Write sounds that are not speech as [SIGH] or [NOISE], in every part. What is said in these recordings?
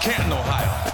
Canton, Ohio.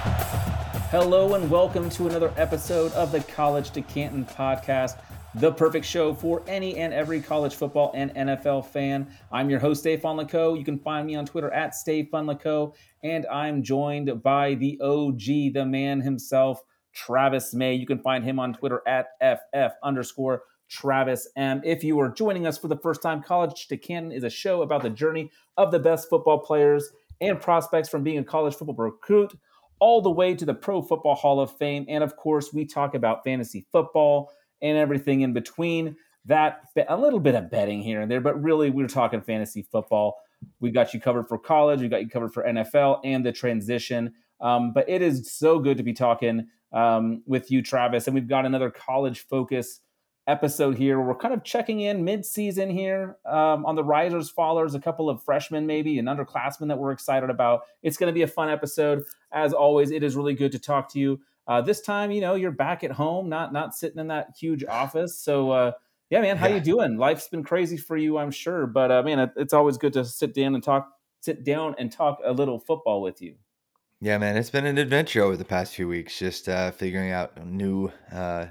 Hello and welcome to another episode of the College to Canton podcast, the perfect show for any and every college football and NFL fan. I'm your host, Stefan Lako. You can find me on Twitter at Stay Funlico, and I'm joined by the OG, the man himself, Travis May. You can find him on Twitter at FF underscore Travis M. If you are joining us for the first time, College to Canton is a show about the journey of the best football players and prospects from being a college football recruit all the way to the Pro Football Hall of Fame. And of course, we talk about fantasy football and everything in between. That a little bit of betting here and there, but really we're talking fantasy football. We got you covered for college, we got you covered for NFL and the transition. Um, but it is so good to be talking um, with you, Travis. And we've got another college focus episode here. We're kind of checking in mid-season here um, on the risers, fallers, a couple of freshmen maybe, and underclassmen that we're excited about. It's going to be a fun episode. As always, it is really good to talk to you. Uh, this time, you know, you're back at home, not not sitting in that huge office. So, uh, yeah, man, how yeah. you doing? Life's been crazy for you, I'm sure, but uh, man, it's always good to sit down and talk, sit down and talk a little football with you. Yeah, man, it's been an adventure over the past few weeks, just uh, figuring out new, uh,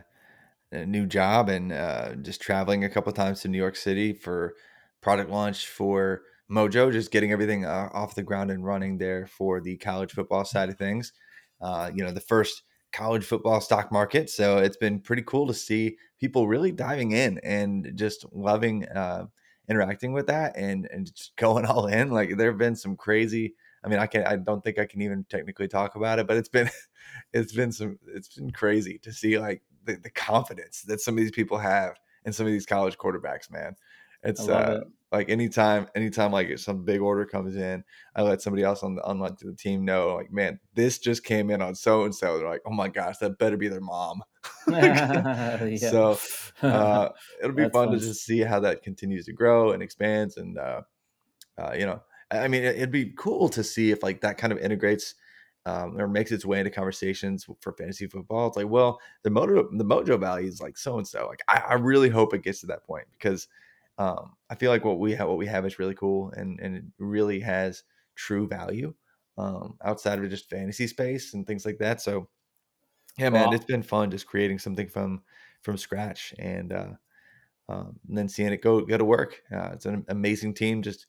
a new job and uh, just traveling a couple times to New York City for product launch for Mojo, just getting everything uh, off the ground and running there for the college football side of things. Uh, you know, the first college football stock market, so it's been pretty cool to see people really diving in and just loving uh, interacting with that and and just [LAUGHS] going all in. Like there have been some crazy I mean, I can I don't think I can even technically talk about it, but it's been [LAUGHS] it's been some it's been crazy to see like the, the confidence that some of these people have and some of these college quarterbacks, man. It's uh, it. like anytime anytime like some big order comes in, I let somebody else on the on like the team know, like, man, this just came in on so and so. They're like, oh my gosh, that better be their mom. [LAUGHS] [LAUGHS] yeah. So uh, it'll be fun, fun, to just see how that continues to grow and expands and uh, uh, you know I mean, it'd be cool to see if like that kind of integrates um, or makes its way into conversations for fantasy football. It's like, well, the mojo the mojo value is like so and so. Like, I, I, really hope it gets to that point because um, I feel like what we have what we have is really cool and and it really has true value um, outside of just fantasy space and things like that. So, yeah, man, it's been fun just creating something from from scratch and, uh, um, and then seeing it go go to work. Uh, it's an amazing team. Just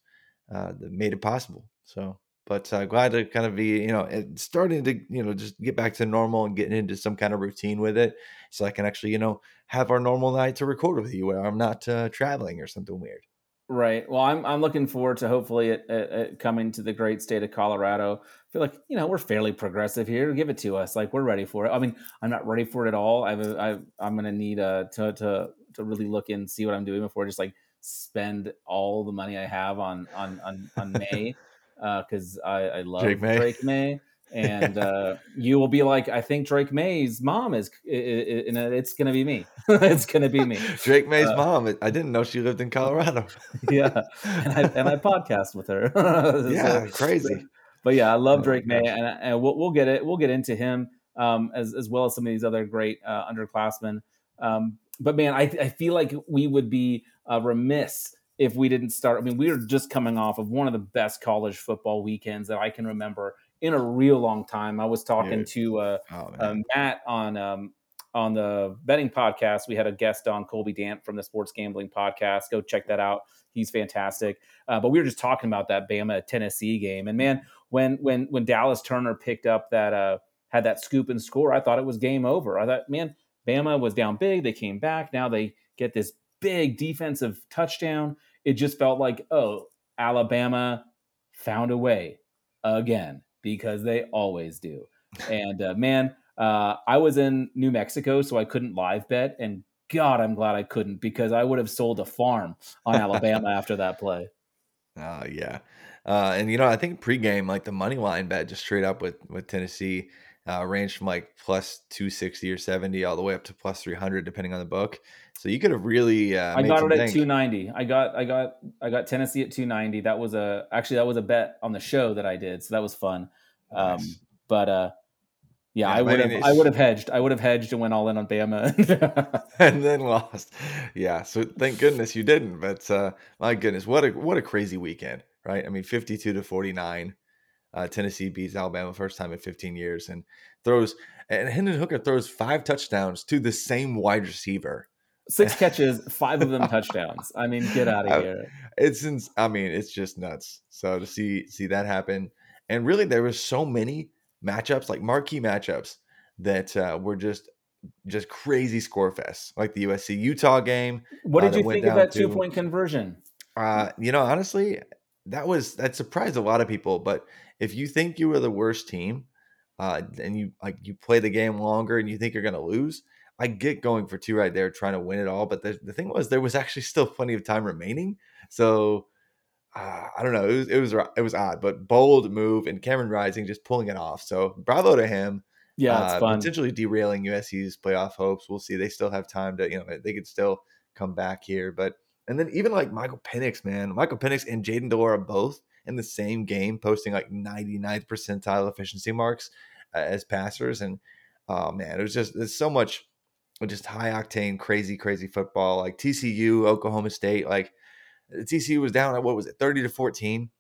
uh, that made it possible. So, but uh, glad to kind of be, you know, starting to, you know, just get back to normal and getting into some kind of routine with it, so I can actually, you know, have our normal night to record with you where I'm not uh, traveling or something weird. Right. Well, I'm I'm looking forward to hopefully it, it, it, coming to the great state of Colorado. I feel like you know we're fairly progressive here. Give it to us. Like we're ready for it. I mean, I'm not ready for it at all. I've I, I'm gonna need uh to to to really look and see what I'm doing before just like spend all the money I have on on on, on Maye because uh, I, I love Drake Maye. Drake Maye. and uh, you will be like, I think Drake Maye's mom is, and it's gonna be me. [LAUGHS] it's gonna be me. [LAUGHS] Drake Maye's uh, mom. I didn't know she lived in Colorado. [LAUGHS] yeah, and I, and I podcast with her. yeah, so, crazy. But, but, yeah, I love oh Drake Maye, and, and we'll, we'll, get it. We'll get into him um, as as well as some of these other great uh, underclassmen. Um, but man, I, I feel like we would be uh, remiss if we didn't start. I mean, we were just coming off of one of the best college football weekends that I can remember in a real long time. I was talking to uh, Oh, uh, Matt on um, on the betting podcast. We had a guest on Colby Dant from the Sports Gambling Podcast. Go check that out. He's fantastic. Uh, but we were just talking about that Bama Tennessee game, and man, when when when Dallas Turner picked up that uh, had that scoop and score, I thought it was game over. I thought, man, Bama was down big. They came back. Now they get this big defensive touchdown. It just felt like, oh, Alabama found a way again because they always do. [LAUGHS] And uh, man, uh, I was in New Mexico, so I couldn't live bet. And God, I'm glad I couldn't because I would have sold a farm on [LAUGHS] Alabama after that play. Oh yeah, uh, and you know I think pregame like the money line bet just straight up with with Tennessee uh, ranged from like plus two sixty or seventy all the way up to plus three hundred depending on the book. So you could have really uh, I got it at bank. 290. I got I got I got Tennessee at 290. That was a actually that was a bet on the show that I did, so that was fun. Um, Nice. but uh, yeah, Yeah, I would have it's- I would have hedged. I would have hedged and went all in on Bama. [LAUGHS] and then lost. Yeah, so thank goodness you didn't. But uh, my goodness, what a what a crazy weekend, right? I mean, fifty-two to forty-nine. Uh, Tennessee beats Alabama first time in 15 years and throws and Hendon Hooker throws five touchdowns to the same wide receiver. Six [LAUGHS] catches, five of them touchdowns. I mean, get out of here. It's ins- I mean, it's just nuts. So to see see that happen, and really there was so many matchups, like marquee matchups, that uh, were just just crazy score fests, like the USC Utah game. What uh, did that you think of that two point conversion? Uh, you know, honestly, that was that surprised a lot of people. But if you think you were the worst team, uh, and you like you play the game longer and you think you're gonna lose, I get going for two right there, trying to win it all. But the, the thing was, there was actually still plenty of time remaining. So uh, I don't know. It was it was it was odd, but bold move and Cameron Rising just pulling it off. So bravo to him. Yeah, it's uh, fun. Potentially derailing USC's playoff hopes. We'll see. They still have time to, you know, they could still come back here. But and then even like Michael Penix, man, Michael Penix and Jayden de Laura both in the same game, posting like 99th percentile efficiency marks uh, as passers. And oh man, it was just there's so much just high octane, crazy, crazy football. Like TCU, Oklahoma State, like TCU was down at what was it, 30 to 14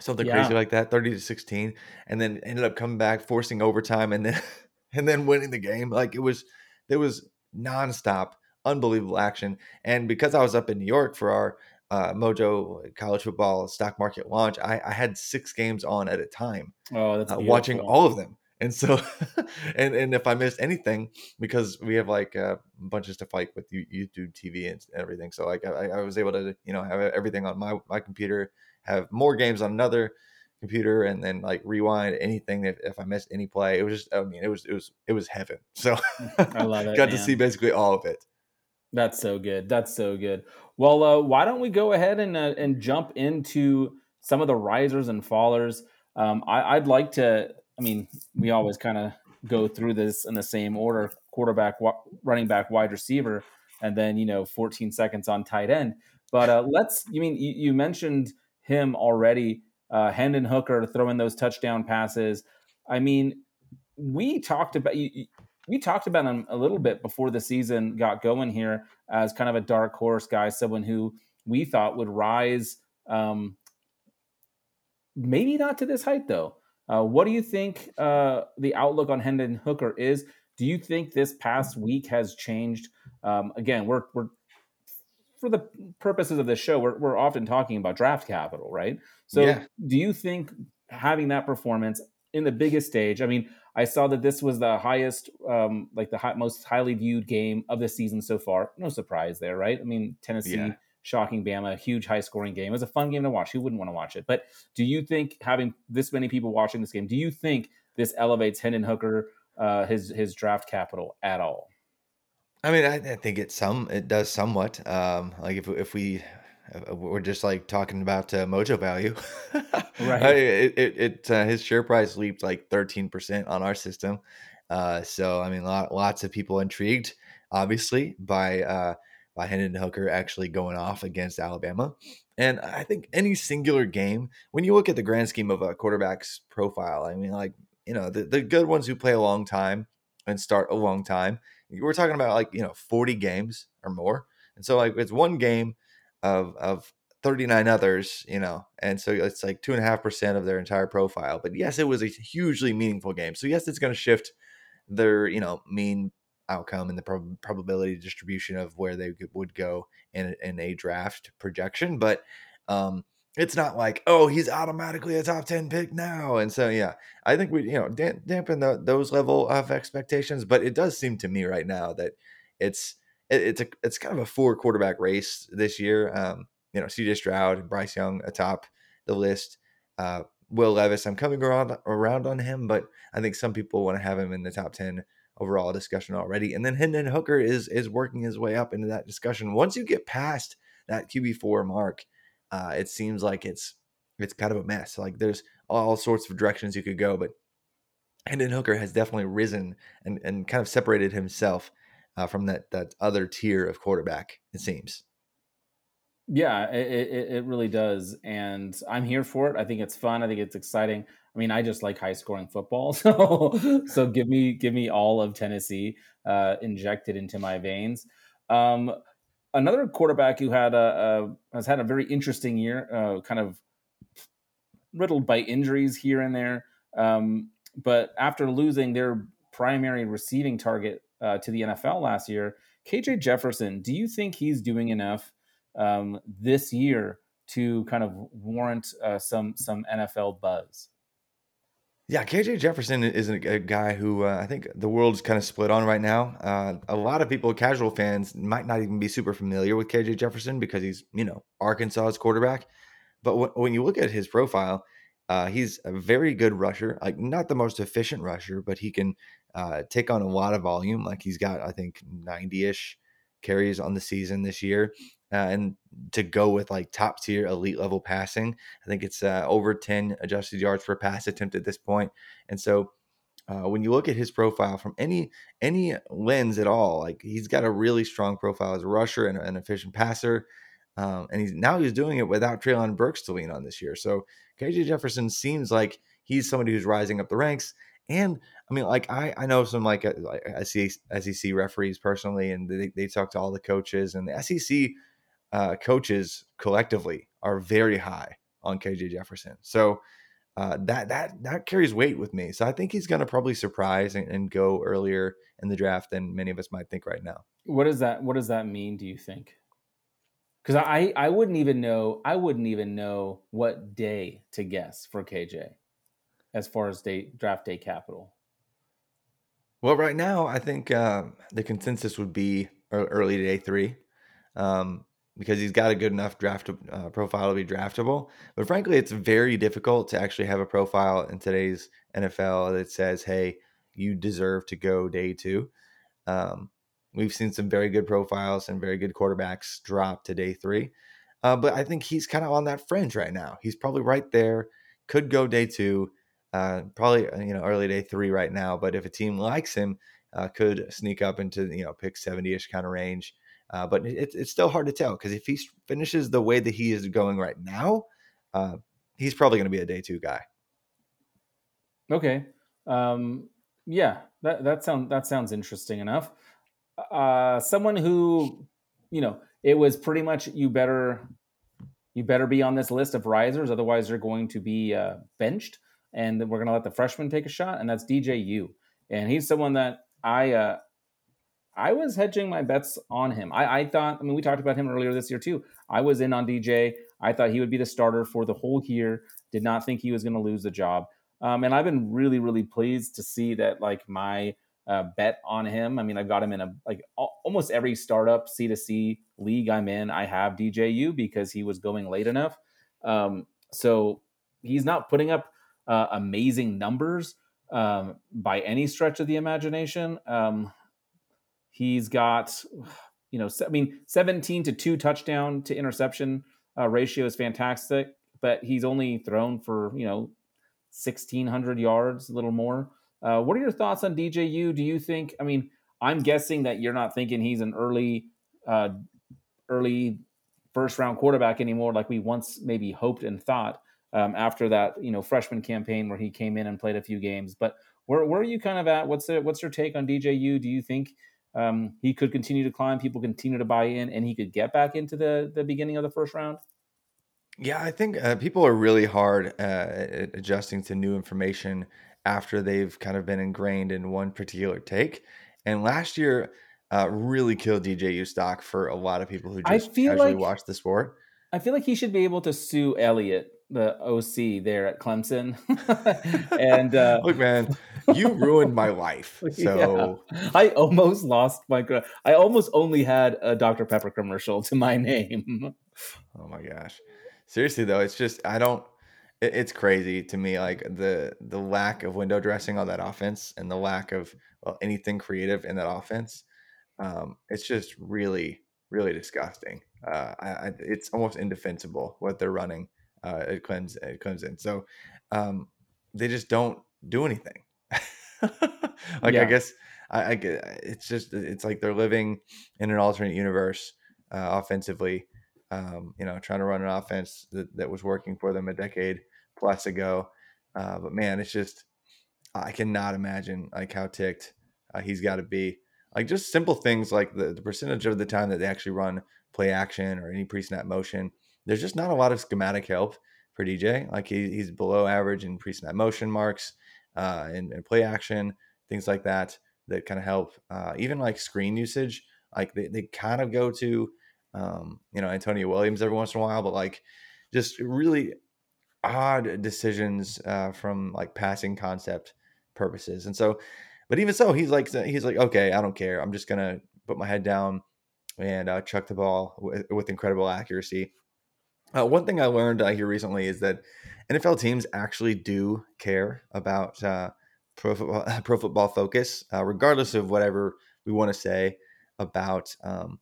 something Yeah. crazy like that 30 to 16 and then ended up coming back forcing overtime and then [LAUGHS] and then winning the game like it was there was nonstop unbelievable action and because i was up in new york for our uh, mojo college football stock market launch I, I had six games on at a time oh, that's uh, watching all of them and so [LAUGHS] and and if i missed anything because we have like uh, a bunch of stuff like with youtube tv and everything so like I, I was able to you know have everything on my my computer have more games on another computer and then like rewind anything if, if i missed any play it was just i mean it was it was it was heaven so I love [LAUGHS] it, got to see basically all of it That's so good. That's so good. Well, uh, why don't we go ahead and uh, and jump into some of the risers and fallers? Um, I, I'd like to. I mean, we always kind of go through this in the same order: quarterback, wa- running back, wide receiver, and then you know, 14 seconds on tight end. But uh, let's. You mean you, you mentioned him already? Uh, Hendon Hooker throwing those touchdown passes. I mean, we talked about you- we talked about him a little bit before the season got going here as kind of a dark horse guy, someone who we thought would rise. Um, maybe not to this height though. Uh, what do you think uh, the outlook on Hendon Hooker is? Do you think this past week has changed? Um, again, we're we're for the purposes of this show, we're we're often talking about draft capital, right? So, Yeah. do you think having that performance in the biggest stage? I mean, I saw that this was the highest, um, like the high, most highly viewed game of the season so far. No surprise there, right? I mean, Tennessee Yeah. shocking Bama, huge high scoring game. It was a fun game to watch. Who wouldn't want to watch it? But do you think having this many people watching this game, do you think this elevates Hendon Hooker, uh, his his draft capital at all? I mean, I, I think it some it does somewhat. Um, like if if we we're just like talking about uh, Mojo value, [LAUGHS] Right. It it, it uh, his share price leaped like thirteen percent on our system. Uh, so I mean, lot, lots of people intrigued, obviously, by uh, by Hendon Hooker actually going off against Alabama. And I think any singular game, when you look at the grand scheme of a quarterback's profile, I mean, like you know, the, the good ones who play a long time and start a long time we're talking about like you know 40 games or more, and so like it's one game of of 39 others, you know, and so it's like two and a half percent of their entire profile. But yes, it was a hugely meaningful game. So yes, it's going to shift their you know mean outcome and the prob- probability distribution of where they would go in, in a draft projection. But um, it's not like oh he's automatically a top 10 pick now and so yeah i think we you know dampen the, those level of expectations but it does seem to me right now that it's it, it's a it's kind of a four quarterback race this year um you know cj stroud and bryce young atop the list uh will levis i'm coming around around on him but i think some people want to have him in the top 10 overall discussion already and then hendon hooker is is working his way up into that discussion once you get past that qb4 mark uh, it seems like it's it's kind of a mess. Like there's all sorts of directions you could go, but Hendon Hooker has definitely risen and, and kind of separated himself uh, from that that other tier of quarterback. It seems. Yeah, it, it, really does, and I'm here for it. I think it's fun. I think it's exciting. I mean, I just like high scoring football, [LAUGHS] so so give me give me all of Tennessee uh, injected into my veins. Um, another quarterback who had a, a, has had a very interesting year, uh, kind of riddled by injuries here and there. Um, but after losing their primary receiving target uh, to the NFL last year, KJ Jefferson, do you think he's doing enough um, this year to kind of warrant uh, some some NFL buzz? Yeah, KJ Jefferson is a, guy who uh, I think the world's kind of split on right now. Uh, a lot of people, casual fans, might not even be super familiar with KJ Jefferson because he's, you know, Arkansas's quarterback. But w- when you look at his profile, uh, he's a very good rusher. Like not the most efficient rusher, but he can uh, take on a lot of volume. Like he's got, I think, ninety ish carries on the season this year uh, and to go with like top tier elite level passing. I think it's uh, over 10 adjusted yards per pass attempt at this point. And so uh, when you look at his profile from any any lens at all, like he's got a really strong profile as a rusher and an efficient passer. Um, and he's now he's doing it without Treylon Burks to lean on this year. So KJ Jefferson seems like he's somebody who's rising up the ranks. And I mean, like I, I know some like, uh, like SEC, SEC referees personally, and they, they talk to all the coaches, and the SEC uh, coaches collectively are very high on KJ Jefferson. So uh, that that that carries weight with me. So I think he's going to probably surprise and, and, go earlier in the draft than many of us might think right now. What does that What does that mean? Do you think? Because I I wouldn't even know I wouldn't even know what day to guess for KJ as far as day draft day capital. Well, right now I think uh, the consensus would be early day three. Um, because he's got a good enough draft uh, profile to be draftable. But frankly, it's very difficult to actually have a profile in today's NFL that says, "Hey, you deserve to go day two. Um, we've seen some very good profiles and very good quarterbacks drop to day three, uh, but I think he's kind of on that fringe right now. He's probably right there. Could go day two, uh, probably uh, you know early day three right now. But if a team likes him, uh, could sneak up into you know pick seventy ish kind of range. Uh, but it, it's still hard to tell because if he finishes the way that he is going right now, uh, he's probably going to be a day two guy. Okay. Um, yeah, that that sounds that sounds interesting enough. Uh, someone who, you know, it was pretty much you better you better be on this list of risers, otherwise you're going to be uh, benched, and we're going to let the freshman take a shot, and that's DJU, and he's someone that I uh, I was hedging my bets on him. I, I, thought, I mean, we talked about him earlier this year too. I was in on DJ. I thought he would be the starter for the whole year. Did not think he was going to lose the job. Um, and I've been really, really pleased to see that, like, my uh, bet on him. I mean, I've got him in a like almost every startup C to C league I'm in. I have DJU because he was going late enough. Um, so he's not putting up uh, amazing numbers um, by any stretch of the imagination. Um, He's got, you know, I mean, 17 to two touchdown to interception uh, ratio is fantastic, but he's only thrown for, you know, 1,600 yards, a little more. Uh, what are your thoughts on DJU? Do you think, I mean, I'm guessing that you're not thinking he's an early, uh, early first round quarterback anymore, like we once maybe hoped and thought um, after that, you know, freshman campaign where he came in and played a few games. But where, where are you kind of at? What's the, what's your take on DJU? Do you think um, he could continue to climb, people continue to buy in, and he could get back into the the beginning of the first round? Yeah, I think uh, people are really hard uh, at adjusting to new information after they've kind of been ingrained in one particular take. And last year uh, really killed DJU stock for a lot of people who I just feel casually like- watch the sport. I feel like he should be able to sue Elliott, the OC there at Clemson, [LAUGHS] and uh, Look, man, you ruined my [LAUGHS] life. So Yeah. I almost lost my. I almost only had a Dr Pepper commercial to my [LAUGHS] name. Oh my gosh. Seriously though, it's just I don't it's crazy to me like the the lack of window dressing on that offense and the lack of well, anything creative in that offense. Um, it's just really really disgusting. Uh, I, I, it's almost indefensible what they're running uh, at Clemson. At Clemson. So um, they just don't do anything. [LAUGHS] like Yeah. I guess I, I get it's just it's like they're living in an alternate universe uh, offensively um, you know, trying to run an offense that, that was working for them a decade plus ago. Uh, but man, it's just I cannot imagine like how ticked uh, he's got to be. Like just simple things like the, the percentage of the time that they actually run play action or any pre-snap motion. There's just not a lot of schematic help for DJ. Like he, he's below average in pre-snap motion marks uh, and, and play action, things like that that kind of help. Uh, even like screen usage, like they, they kind of go to um, you know, Antonio Williams every once in a while, but like just really odd decisions uh, from like passing concept purposes. And so, but even so, he's like, he's like, okay, I don't care. I'm just gonna put my head down and uh, chuck the ball with, with incredible accuracy. Uh, one thing I learned uh, here recently is that NFL teams actually do care about uh, pro football, [LAUGHS] pro football focus, uh, regardless of whatever we want to say about um,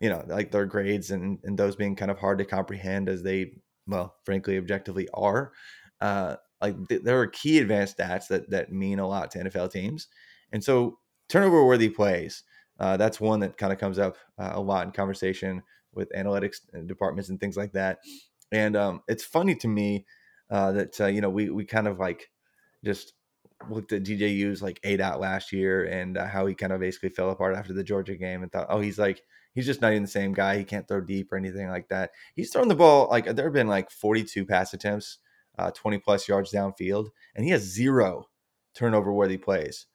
you know, like their grades and, and those being kind of hard to comprehend as they, well, frankly, objectively are. Uh, like th- there are key advanced stats that that mean a lot to NFL teams, and so turnover worthy plays. Uh, that's one that kind of comes up uh, a lot in conversation with analytics departments and things like that. And um, it's funny to me uh, that uh, you know we we kind of like just looked at DJU's like eight out last year and uh, how he kind of basically fell apart after the Georgia game and thought, oh, he's like he's just not even the same guy. He can't throw deep or anything like that. He's thrown the ball like there have been like 42 pass attempts, uh, 20 plus yards downfield, and he has zero turnover worthy plays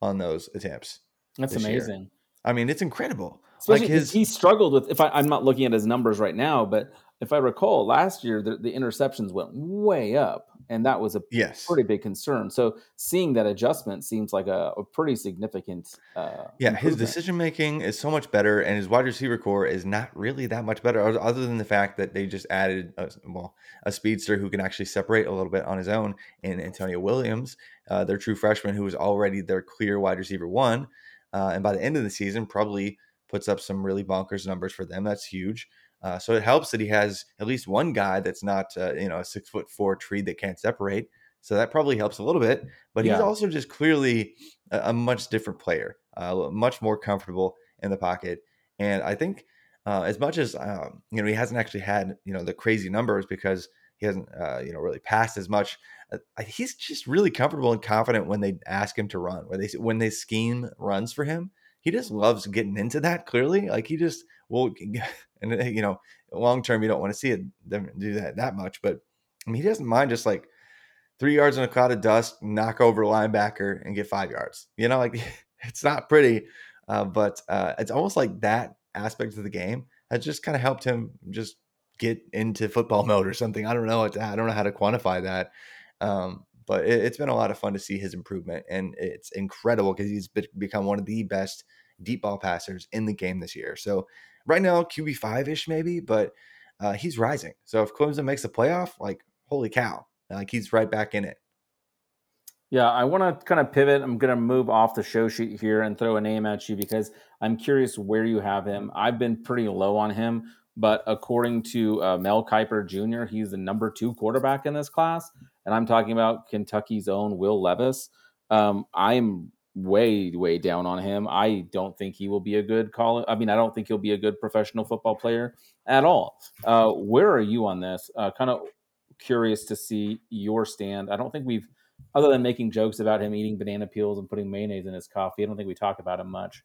on those attempts. That's This year. amazing. I mean, it's incredible. Especially like his he struggled with. If I, I'm not looking at his numbers right now, but if I recall, last year the, the interceptions went way up, and that was a yes, pretty big concern. So seeing that adjustment seems like a, a pretty significant. Uh, Yeah, his decision making is so much better, and his wide receiver corps is not really that much better, other than the fact that they just added a, well a speedster who can actually separate a little bit on his own in Antonio Williams, uh, their true freshman who was already their clear wide receiver one, uh, and by the end of the season probably puts up some really bonkers numbers for them. That's huge. Uh, so it helps that he has at least one guy that's not uh, you know a six foot four tree that can't separate. So that probably helps a little bit. But he's Yeah. also just clearly a, a much different player, uh, much more comfortable in the pocket. And I think uh, as much as um, you know he hasn't actually had you know the crazy numbers because he hasn't uh, you know really passed as much. Uh, he's just really comfortable and confident when they ask him to run, when they when they scheme runs for him. He just loves getting into that. Clearly, like he just will, and uh, you know, long term you don't want to see it do that that much, but I mean he doesn't mind just like three yards in a cloud of dust, knock over a linebacker and get five yards. You know, like [LAUGHS] it's not pretty, uh, but uh, it's almost like that aspect of the game has just kind of helped him just get into football [LAUGHS] mode or something. I don't know. to- I don't know how to quantify that. Um, but it, it's been a lot of fun to see his improvement, and it's incredible because he's be- become one of the best deep ball passers in the game this year. So right now, QB five ish maybe, but uh, he's rising. So if Clemson makes the playoff, like holy cow, like he's right back in it. Yeah, I want to kind of pivot. I'm going to move off the show sheet here and throw a name at you because I'm curious where you have him. I've been pretty low on him, but according to uh, Mel Kiper Jr., he's the number two quarterback in this class. And I'm talking about Kentucky's own Will Levis. Um, I'm way, way down on him. I don't think he will be a good college. I mean, I don't think he'll be a good professional football player at all. Uh, where are you on this? Uh, kind of curious to see your stand. I don't think we've other than making jokes about him eating banana peels and putting mayonnaise in his coffee, I don't think we talk about him much.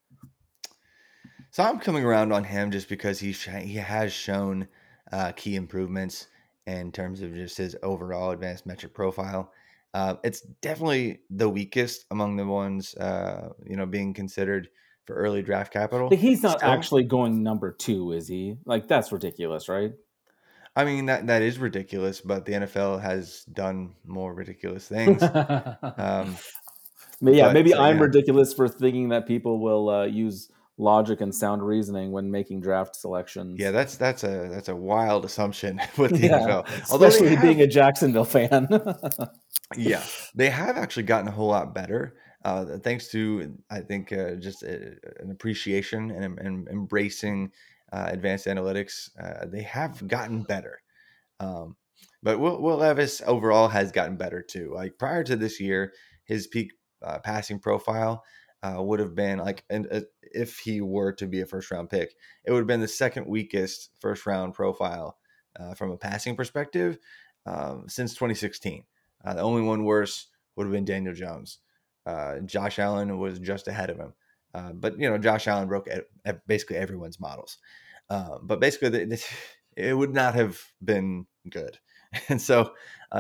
So I'm coming around on him just because he sh- he has shown uh, key improvements in terms of just his overall advanced metric profile. Uh, it's definitely the weakest among the ones uh, you know being considered for early draft capital. But he's not actually going number two, is he? Like that's ridiculous, right? I mean that that is ridiculous, but the NFL has done more ridiculous [LAUGHS] things. um, yeah, but, maybe uh, I'm yeah. ridiculous for thinking that people will uh, use logic and sound reasoning when making draft selections. yeah, that's that's a that's a wild assumption [LAUGHS] with the Yeah, NFL. Although especially have- being a Jacksonville fan. [LAUGHS] yeah, they have actually gotten a whole lot better. Uh, thanks to I think uh, just uh an appreciation and, and embracing uh, advanced analytics, uh, they have gotten better. Um, but Will, Will Levis overall has gotten better too. Like prior to this year, his peak uh, passing profile uh, would have been like, and uh, if he were to be a first round pick, it would have been the second weakest first round profile uh, from a passing perspective um, since 2016. Uh, the only one worse would have been Daniel Jones. Uh, Josh Allen was just ahead of him. Uh, but, you know, Josh Allen broke e- e- basically everyone's models. But basically, the, this, it would not have been good. [LAUGHS] And so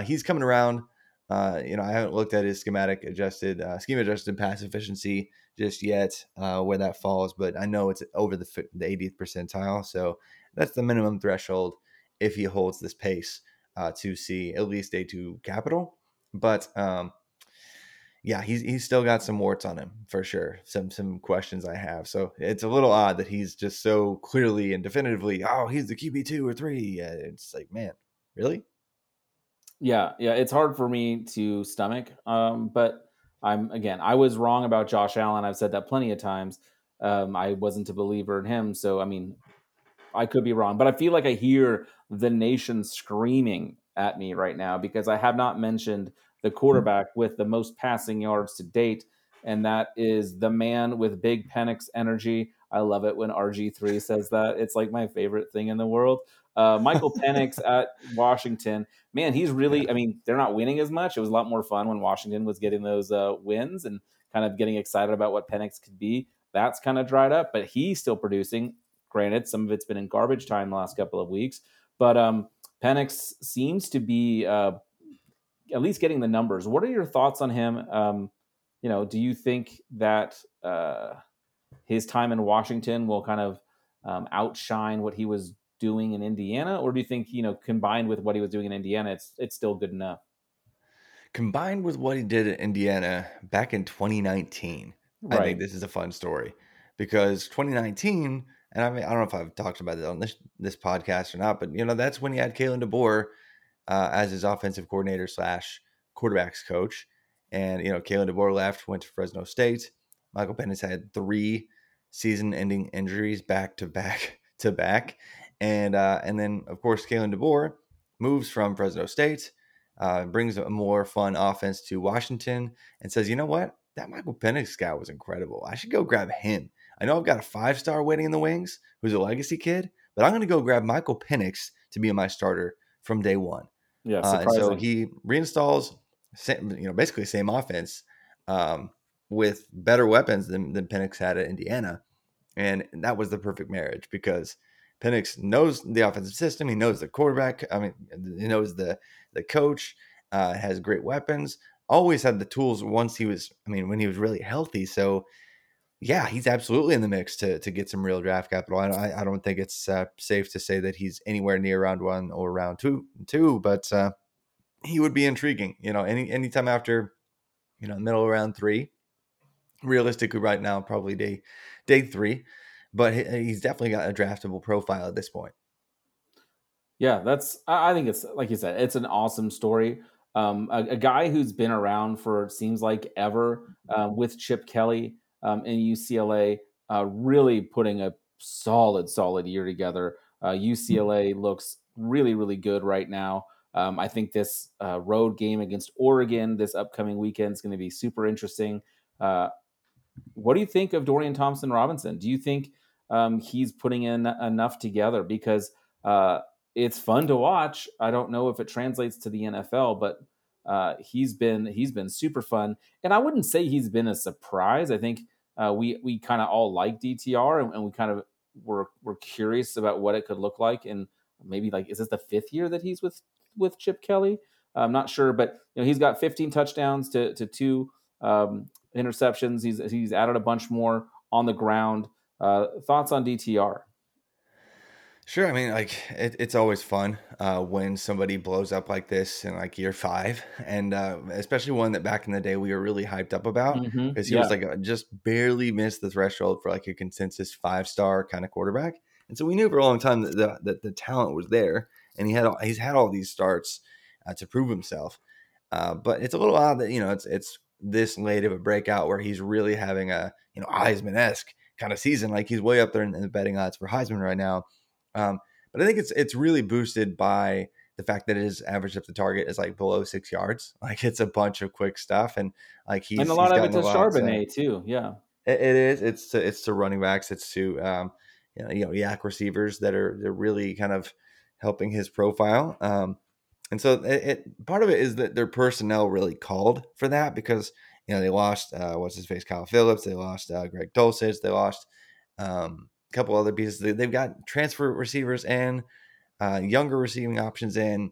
he's coming around. Uh, you know, I haven't looked at his schematic adjusted, uh, scheme adjusted pass efficiency just yet, uh, where that falls, but I know it's over the, the 80th percentile. So that's the minimum threshold if he holds this pace uh, to see at least A2 capital. But um, yeah, he's he's still got some warts on him for sure. Some some questions I have. So it's a little odd that he's just so clearly and definitively, oh, he's the QB two or three. It's like, man, really? Yeah, yeah, it's hard for me to stomach. Um, but I'm again, I was wrong about Josh Allen. I've said that plenty of times. Um, I wasn't a believer in him, so I mean, I could be wrong, but I feel like I hear the nation screaming at me right now because I have not mentioned the quarterback with the most passing yards to date, and that is the man with big Penix energy. I love it when RG3 says that. It's like my favorite thing in the world. Uh, Michael [LAUGHS] Penix at Washington, man, he's really, I mean, they're not winning as much. It was a lot more fun when Washington was getting those uh, wins and kind of getting excited about what Penix could be. That's kind of dried up, but he's still producing. Granted, some of it's been in garbage time the last couple of weeks, but um, Penix seems to be uh, at least getting the numbers. What are your thoughts on him? Um, you know, do you think that uh, his time in Washington will kind of um, outshine what he was doing in Indiana, or do you think you know, combined with what he was doing in Indiana, it's it's still good enough? Combined with what he did at Indiana back in 2019, I think this is a fun story. Because 2019, and I mean, I don't know if I've talked about it on this this podcast or not, but you know, that's when he had Kalen DeBoer uh, as his offensive coordinator slash quarterbacks coach, and you know, Kalen DeBoer left, went to Fresno State. Michael Penix had three season-ending injuries back to back [LAUGHS] to back, and uh, and then of course, Kalen DeBoer moves from Fresno State uh, brings a more fun offense to Washington and says, you know what? That Michael Penix guy was incredible. I should go grab him. I know I've got a five star waiting in the wings who's a legacy kid, but I'm going to go grab Michael Penix to be my starter from day one. Yeah, Uh, so he reinstalls, same, you know, basically same offense um, with better weapons than, than Penix had at Indiana. And that was the perfect marriage because Penix knows the offensive system. He knows the quarterback. I mean, he knows the the coach. Uh, has great weapons. Always had the tools once he was. I mean, when he was really healthy. So, yeah, he's absolutely in the mix to to get some real draft capital. I I, I don't think it's uh, safe to say that he's anywhere near round one or round two. Two, but uh, he would be intriguing. You know, any anytime after, you know, middle of round three. Realistically, right now, probably day day three, but he, he's definitely got a draftable profile at this point. Yeah, that's. I I think it's like you said, it's an awesome story. Um, a, a guy who's been around for seems like ever uh, with Chip Kelly um, in UCLA, uh, really putting a solid, solid year together. Uh, UCLA looks really, really good right now. Um, I think this uh, road game against Oregon this upcoming weekend is going to be super interesting. Uh, what do you think of Dorian Thompson Robinson? Do you think um, he's putting in enough together? Because uh, it's fun to watch. I don't know if it translates to the NFL, but uh, he's been he's been super fun, and I wouldn't say he's been a surprise. I think uh, we we kind of all like DTR, and, and we kind of were were curious about what it could look like, and maybe like is this the fifth year that he's with with Chip Kelly? I'm not sure, but you know he's got 15 touchdowns to to two um, interceptions. He's he's added a bunch more on the ground. Uh, thoughts on DTR? Sure. I mean, like it, it's always fun uh, when somebody blows up like this in like year five, and uh, especially one that back in the day we were really hyped up about because Mhm. he Yeah. was like a, just barely missed the threshold for like a consensus five star kind of quarterback, and so we knew for a long time that the, that the talent was there, and he had all, he's had all these starts uh, to prove himself. Uh, but it's a little odd that you know it's it's this late of a breakout where he's really having a you know Heisman esque kind of season. Like he's way up there in, in the betting odds for Heisman right now. Um, but I think it's it's really boosted by the fact that his average up the target is like below six yards. [LAUGHS] Like it's a bunch of quick stuff, and like he's and a lot of it's a Charbonnet too. Yeah. it, it is. It's to it's to running backs. It's to um, you know, you know YAC receivers that are they're really kind of helping his profile. Um, and so it, it part of it is that their personnel really called for that because you know they lost uh, what's his face Kyle Phillips. They lost uh, Greg Dulcich. They lost um, a couple other pieces. They, they've got transfer receivers and uh, younger receiving options in,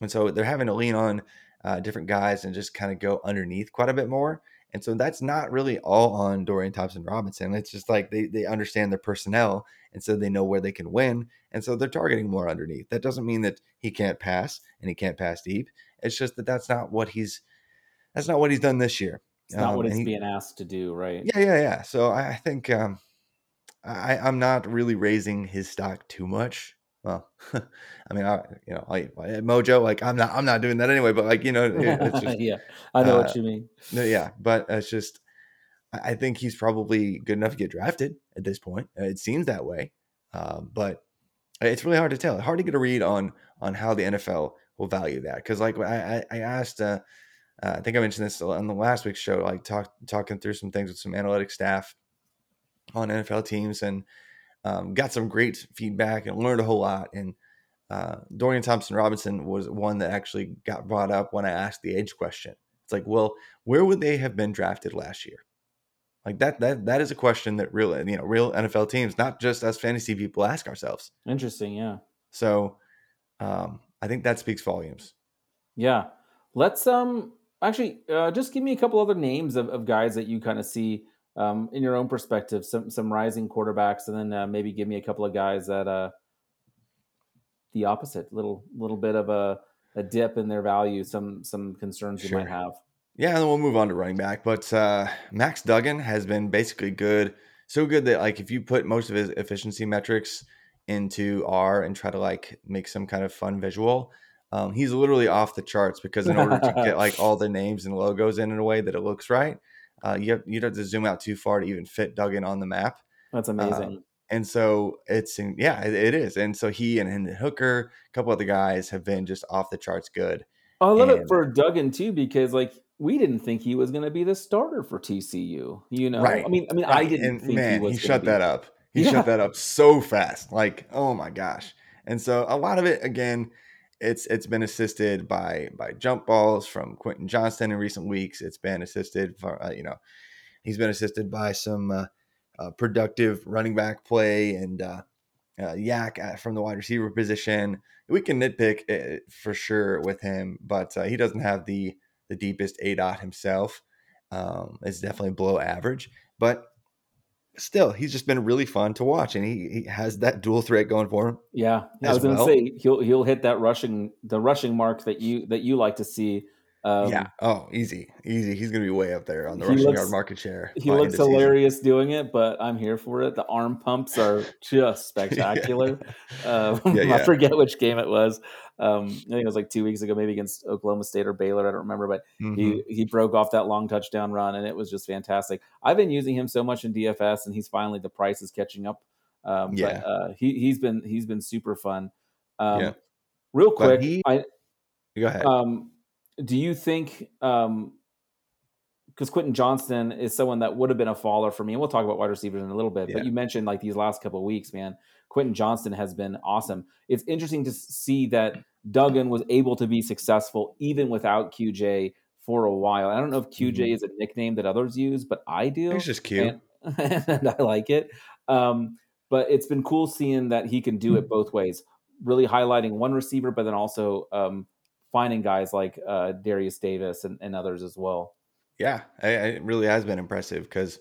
and so they're having to lean on uh, different guys and just kind of go underneath quite a bit more. And so that's not really all on Dorian Thompson Robinson. It's just like they, they understand their personnel and so they know where they can win. And so they're targeting more underneath. That doesn't mean that he can't pass and he can't pass deep. It's just that that's not what he's that's not what he's done this year. It's not Um, what he's he- being asked to do, right? yeah, yeah, yeah. So I, I think um, I, I'm not really raising his stock too much. Well, [LAUGHS] I mean, I, you know, I, Mojo, like I'm not, I'm not doing that anyway. But like, you know, [LAUGHS] it- just, yeah, I know uh, what you mean. no, yeah. But it's just, I think he's probably good enough to get drafted at this point. Uh, It seems that way, um, but it's really hard to tell. Hard to get a read on on how the NFL will value that because, like, I, I I asked. Uh, uh, I think I mentioned this on the last week's show, like talk, talking through some things with some analytic staff on NFL teams and um, got some great feedback and learned a whole lot. And uh, Dorian Thompson Robinson was one that actually got brought up when I asked the age question. It's like, well, where would they have been drafted last year? Like that, that, that is a question that real, you know, real NFL teams, not just us fantasy people, ask ourselves. Interesting. Yeah. So um, I think that speaks volumes. Yeah. Let's um actually uh, just give me a couple other names of, of guys that you kind of see um, in your own perspective, some some rising quarterbacks, and then uh, maybe give me a couple of guys that uh the opposite, little little bit of a, a dip in their value, some some concerns you might have. Yeah, and then we'll move on to running back. But uh, Max Duggan has been basically good, so good that like if you put most of his efficiency metrics into R and try to like make some kind of fun visual, um, he's literally off the charts because in order to get like all the [LAUGHS] names and logos in in a way that it looks right, uh, you have you'd have to zoom out too far to even fit Duggan on the map. That's amazing. And so it's yeah, it, it is. And so he and Hooker, a couple other guys have been just off the charts good. I love it for Duggan too because like we didn't think he was going to be the starter for TCU. You know, Right. I mean, I mean, I Right, didn't and think man, he was. he shut be- that up. [LAUGHS] He Yeah. shut that up so fast. Like, oh my gosh. And so a lot of it again, it's it's been assisted by by jump balls from Quentin Johnston in recent weeks. It's been assisted for uh, you know, he's been assisted by some uh, uh, productive running back play and uh, uh, YAC at, from the wide receiver position. We can nitpick uh, for sure with him, but uh, he doesn't have the the deepest aDOT himself. Um, it's definitely below average, but still, he's just been really fun to watch, and he, he has that dual threat going for him. Yeah, I was going to well. say he'll he'll hit that rushing the rushing mark that you that you like to see. Um, yeah. Oh, easy, easy. He's going to be way up there on the He rushing looks- yard market share. he looks of season. hilarious doing it, but I'm here for it. The arm pumps are just [LAUGHS] spectacular. Um, Yeah, [LAUGHS] I forget which game it was. Um, I think it was like two weeks ago, maybe against Oklahoma State or Baylor. I don't remember, but Mhm. he he broke off that long touchdown run, and it was just fantastic. I've been using him so much in DFS, and he's finally the price is catching up. Um, Yeah. but uh, he he's been he's been super fun. Um, Yeah. Real quick, he- I Go ahead. um, do you think um because Quentin Johnston is someone that would have been a faller for me, and we'll talk about wide receivers in a little bit. Yeah. But you mentioned like these last couple of weeks, man. Quentin Johnston has been awesome. It's interesting to see that Duggan was able to be successful even without QJ for a while. I don't know if QJ Mhm. is a nickname that others use, but I do. It's just cute. And- [LAUGHS] and I like it. Um, but it's been cool seeing that he can do it both ways, really highlighting one receiver, but then also um, finding guys like uh, Derius Davis and, and others as well. Yeah, I, I, it really has been impressive because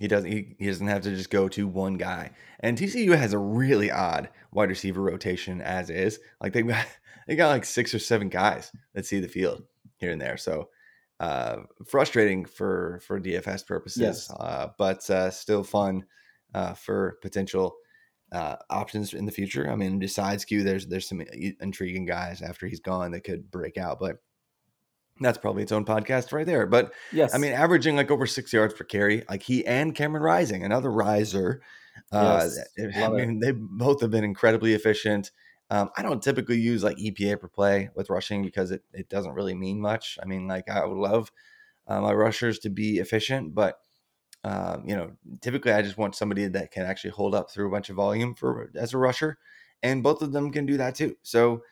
he doesn't he, he doesn't have to just go to one guy. And TCU has a really odd wide receiver rotation as is. Like they got [LAUGHS] they got like six or seven guys that see the field here and there. So uh, frustrating for for DFS purposes, Yes. uh, but uh, still fun uh, for potential uh, options in the future. I mean, besides Q, there's there's some intriguing guys after he's gone that could break out, but that's probably its own podcast right there. But Yes, I mean, averaging like over six yards per carry, like he and Cameron Rising, another riser. Uh, Yes, I love it. mean, they both have been incredibly efficient. Um, I don't typically use like EPA per play with rushing because it, it doesn't really mean much. I mean, like I would love uh, my rushers to be efficient, but um, you know, typically I just want somebody that can actually hold up through a bunch of volume for as a rusher, and both of them can do that too. So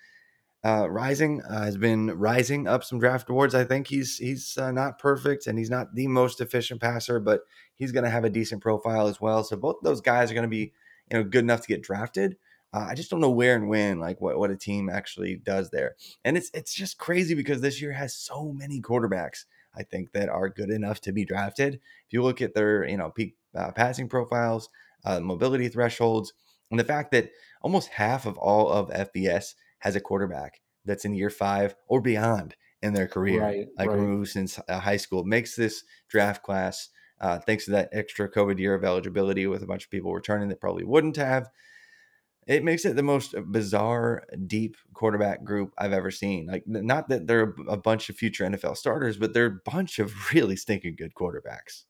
uh, Rising uh, has been rising up some draft awards. I think he's he's uh, not perfect and he's not the most efficient passer, but he's going to have a decent profile as well. So both those guys are going to be you know good enough to get drafted. Uh, I just don't know where and when, like what, what a team actually does there. And it's it's just crazy because this year has so many quarterbacks. I think that are good enough to be drafted. If you look at their you know peak uh, passing profiles, uh, mobility thresholds, and the fact that almost half of all of FBS has a quarterback that's in year five or beyond in their career, Right, like right. removed since uh, high school, makes this draft class, uh, thanks to that extra COVID year of eligibility with a bunch of people returning that probably wouldn't have. It makes it the most bizarre, deep quarterback group I've ever seen. Like, not that they're a bunch of future NFL starters, but they're a bunch of [LAUGHS] really stinking good quarterbacks.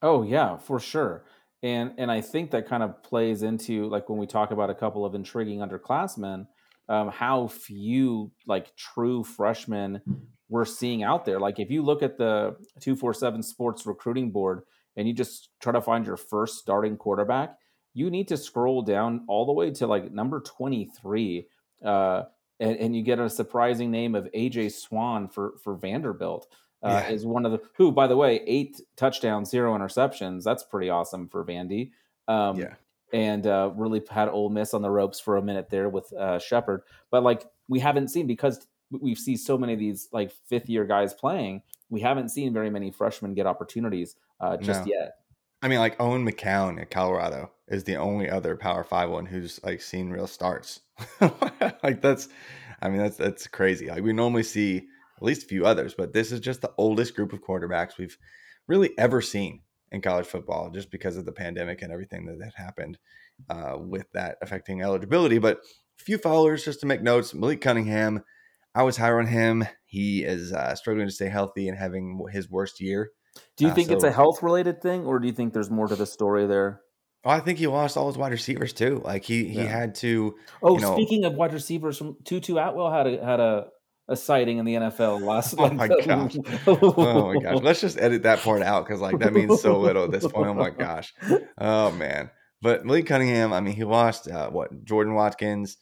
Oh yeah, for sure. And and I think that kind of plays into like when we talk about a couple of intriguing underclassmen, um, how few like true freshmen we're seeing out there. Like if you look at the two four seven Sports recruiting board and you just try to find your first starting quarterback, you need to scroll down all the way to like number twenty three. Uh, and, and you get a surprising name of AJ Swann for for Vanderbilt uh, Yeah. is one of the who, by the way, eight touchdowns, zero interceptions. That's pretty awesome for Vandy. Um, Yeah. and uh, really had Ole Miss on the ropes for a minute there with uh, Shepard. But like we haven't seen because we see so many of these like fifth year guys playing. We haven't seen very many freshmen get opportunities uh, just No. yet. I mean, like Owen McCown at Colorado is the only other Power Five one who's like seen real starts. [LAUGHS] like that's, I mean, that's that's crazy. Like we normally see at least a few others, but this is just the oldest group of quarterbacks we've really ever seen in college football, just because of the pandemic and everything that, that happened uh, with that affecting eligibility. But a few followers just to make notes. Malik Cunningham, I was higher on him. He is uh, struggling to stay healthy and having his worst year. Do you Uh, think it's a health related thing, or do you think there's more to the story there? Oh, I think he lost all his wide receivers too. Like he he Yeah. had to. Oh, You know- speaking of wide receivers, from Tutu Atwell had a had a, a sighting in the NFL last. [LAUGHS] Oh my [LAUGHS] gosh. Oh my gosh, let's just edit that part out because like that means so little at this point. Oh my gosh, oh man. But Malik Cunningham, I mean, he lost uh, what Jordan Watkins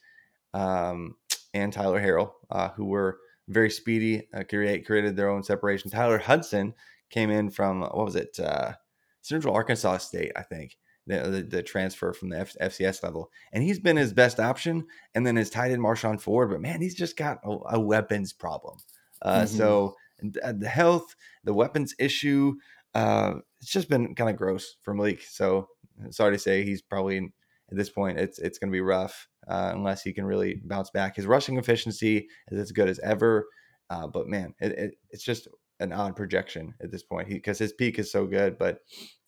um, and Tyler Harrell, uh, who were very speedy, uh, create created their own separation. Tyler Hudson came in from what was it, uh, Central Arkansas State, I think. The, the, the transfer from the F- FCS level, and he's been his best option. And then his tight end Marshon Ford, but man, he's just got a, a weapons problem. Uh, Mhm. So and, uh, the health, the weapons issue, uh, it's just been kind of gross for Malik. So sorry to say, he's probably at this point it's it's going to be rough uh, unless he can really bounce back. His rushing efficiency is as good as ever, uh, but man, it, it, it's just an odd projection at this point because his peak is so good. But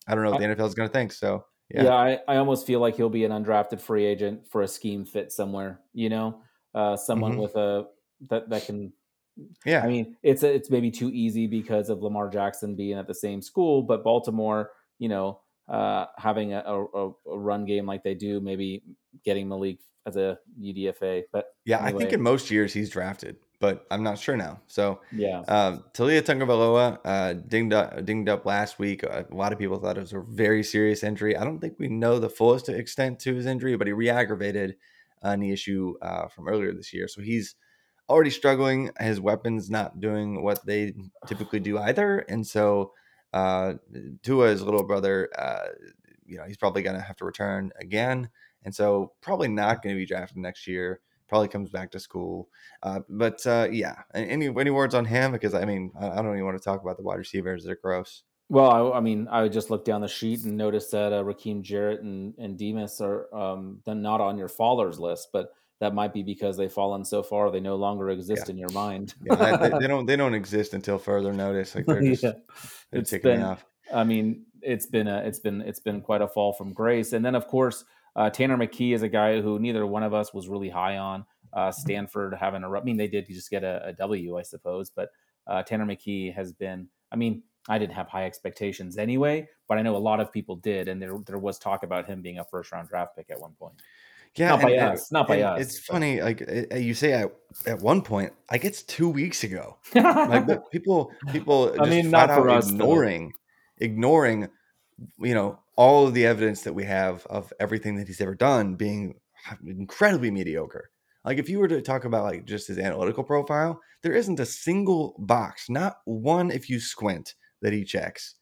I don't know what the NFL is going to think. So Yeah, yeah, I, I almost feel like he'll be an undrafted free agent for a scheme fit somewhere. You know, uh, someone Mhm. with a that that can. yeah, I mean, it's it's maybe too easy because of Lamar Jackson being at the same school, but Baltimore, you know, uh, having a, a, a run game like they do, maybe getting Malik as a UDFA. But yeah. I think in most years he's drafted, but I'm not sure now. So yeah, Um, Taulia Tagovailoa uh, dinged up, dinged up last week. A lot of people thought it was a very serious injury. I don't think we know the fullest extent to his injury, but he re-aggravated a knee issue uh, from earlier this year. So he's already struggling. His weapons not doing what they typically do either, and so Uh, Tua's little brother, uh, you know, he's probably going to have to return again, and so probably not going to be drafted next year. Probably comes back to school, uh, but uh, yeah. Any any words on him? Because I mean, I, don't even want to talk about the wide receivers. They're gross. Well, I, I, mean, I would just look down the sheet and notice that uh, Rakim Jarrett and, and Demus are um, not on your fallers list, but that might be because they've fallen so far they no longer exist yeah. in your mind. yeah, they, they, [LAUGHS] don't they don't exist until further notice. Like they're [LAUGHS] just yeah. they're it's been, off. I mean, it's been a, it's been it's been quite a fall from grace. And then of course, uh, Tanner McKee is a guy who neither one of us was really high on. Uh, Stanford having a, I mean, they did just get a, a W, I suppose, but uh, Tanner McKee has been. I mean, I didn't have high expectations anyway, but I know a lot of people did, and there there was talk about him being a first round draft pick at one point. Yeah, not by and, us, not by us. It's funny, like you say at, at one point, like it's two weeks ago. [LAUGHS] like people, people, I mean, not for us, ignoring, though. ignoring, you know, all of the evidence that we have of everything that he's ever done being incredibly mediocre. Like if you were to talk about like just his analytical profile, there isn't a single box, not one if you squint that he checks.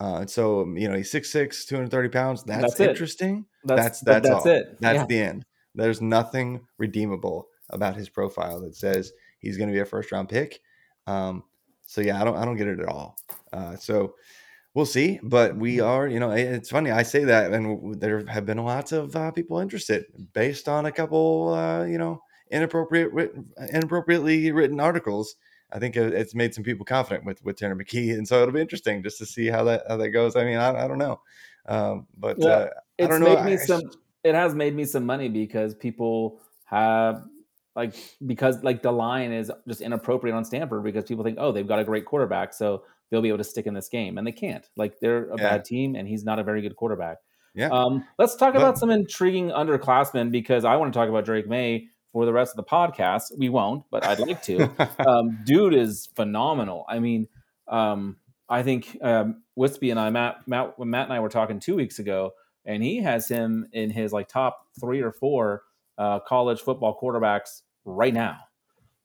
Uh, so um, you know he's 6'6", 230 pounds. That's, that's interesting. That's that's that's, that's it. That's yeah. the end. There's nothing redeemable about his profile that says he's going to be a first round pick. Um, so yeah, I don't I don't get it at all. Uh, so we'll see. But we mm-hmm. are, you know, it's funny I say that, and there have been lots of uh, people interested based on a couple, uh, you know, inappropriate, written, inappropriately written articles I think it's made some people confident with with Tanner McKee, and so it'll be interesting just to see how that how that goes. I mean, I, I don't know, um, but yeah, uh, I don't know. Made me I, some, it has made me some money because people have like because like the line is just inappropriate on Stanford because people think oh they've got a great quarterback so they'll be able to stick in this game and they can't like they're a yeah. bad team and he's not a very good quarterback. Yeah. Um, let's talk but, about some intriguing underclassmen because I want to talk about Drake Maye for the rest of the podcast. We won't, but I'd like to. [LAUGHS] um, dude is phenomenal. I mean, um, I think um, Wispy and I, Matt, Matt, when Matt and I were talking two weeks ago, and he has him in his like top three or four uh, college football quarterbacks right now.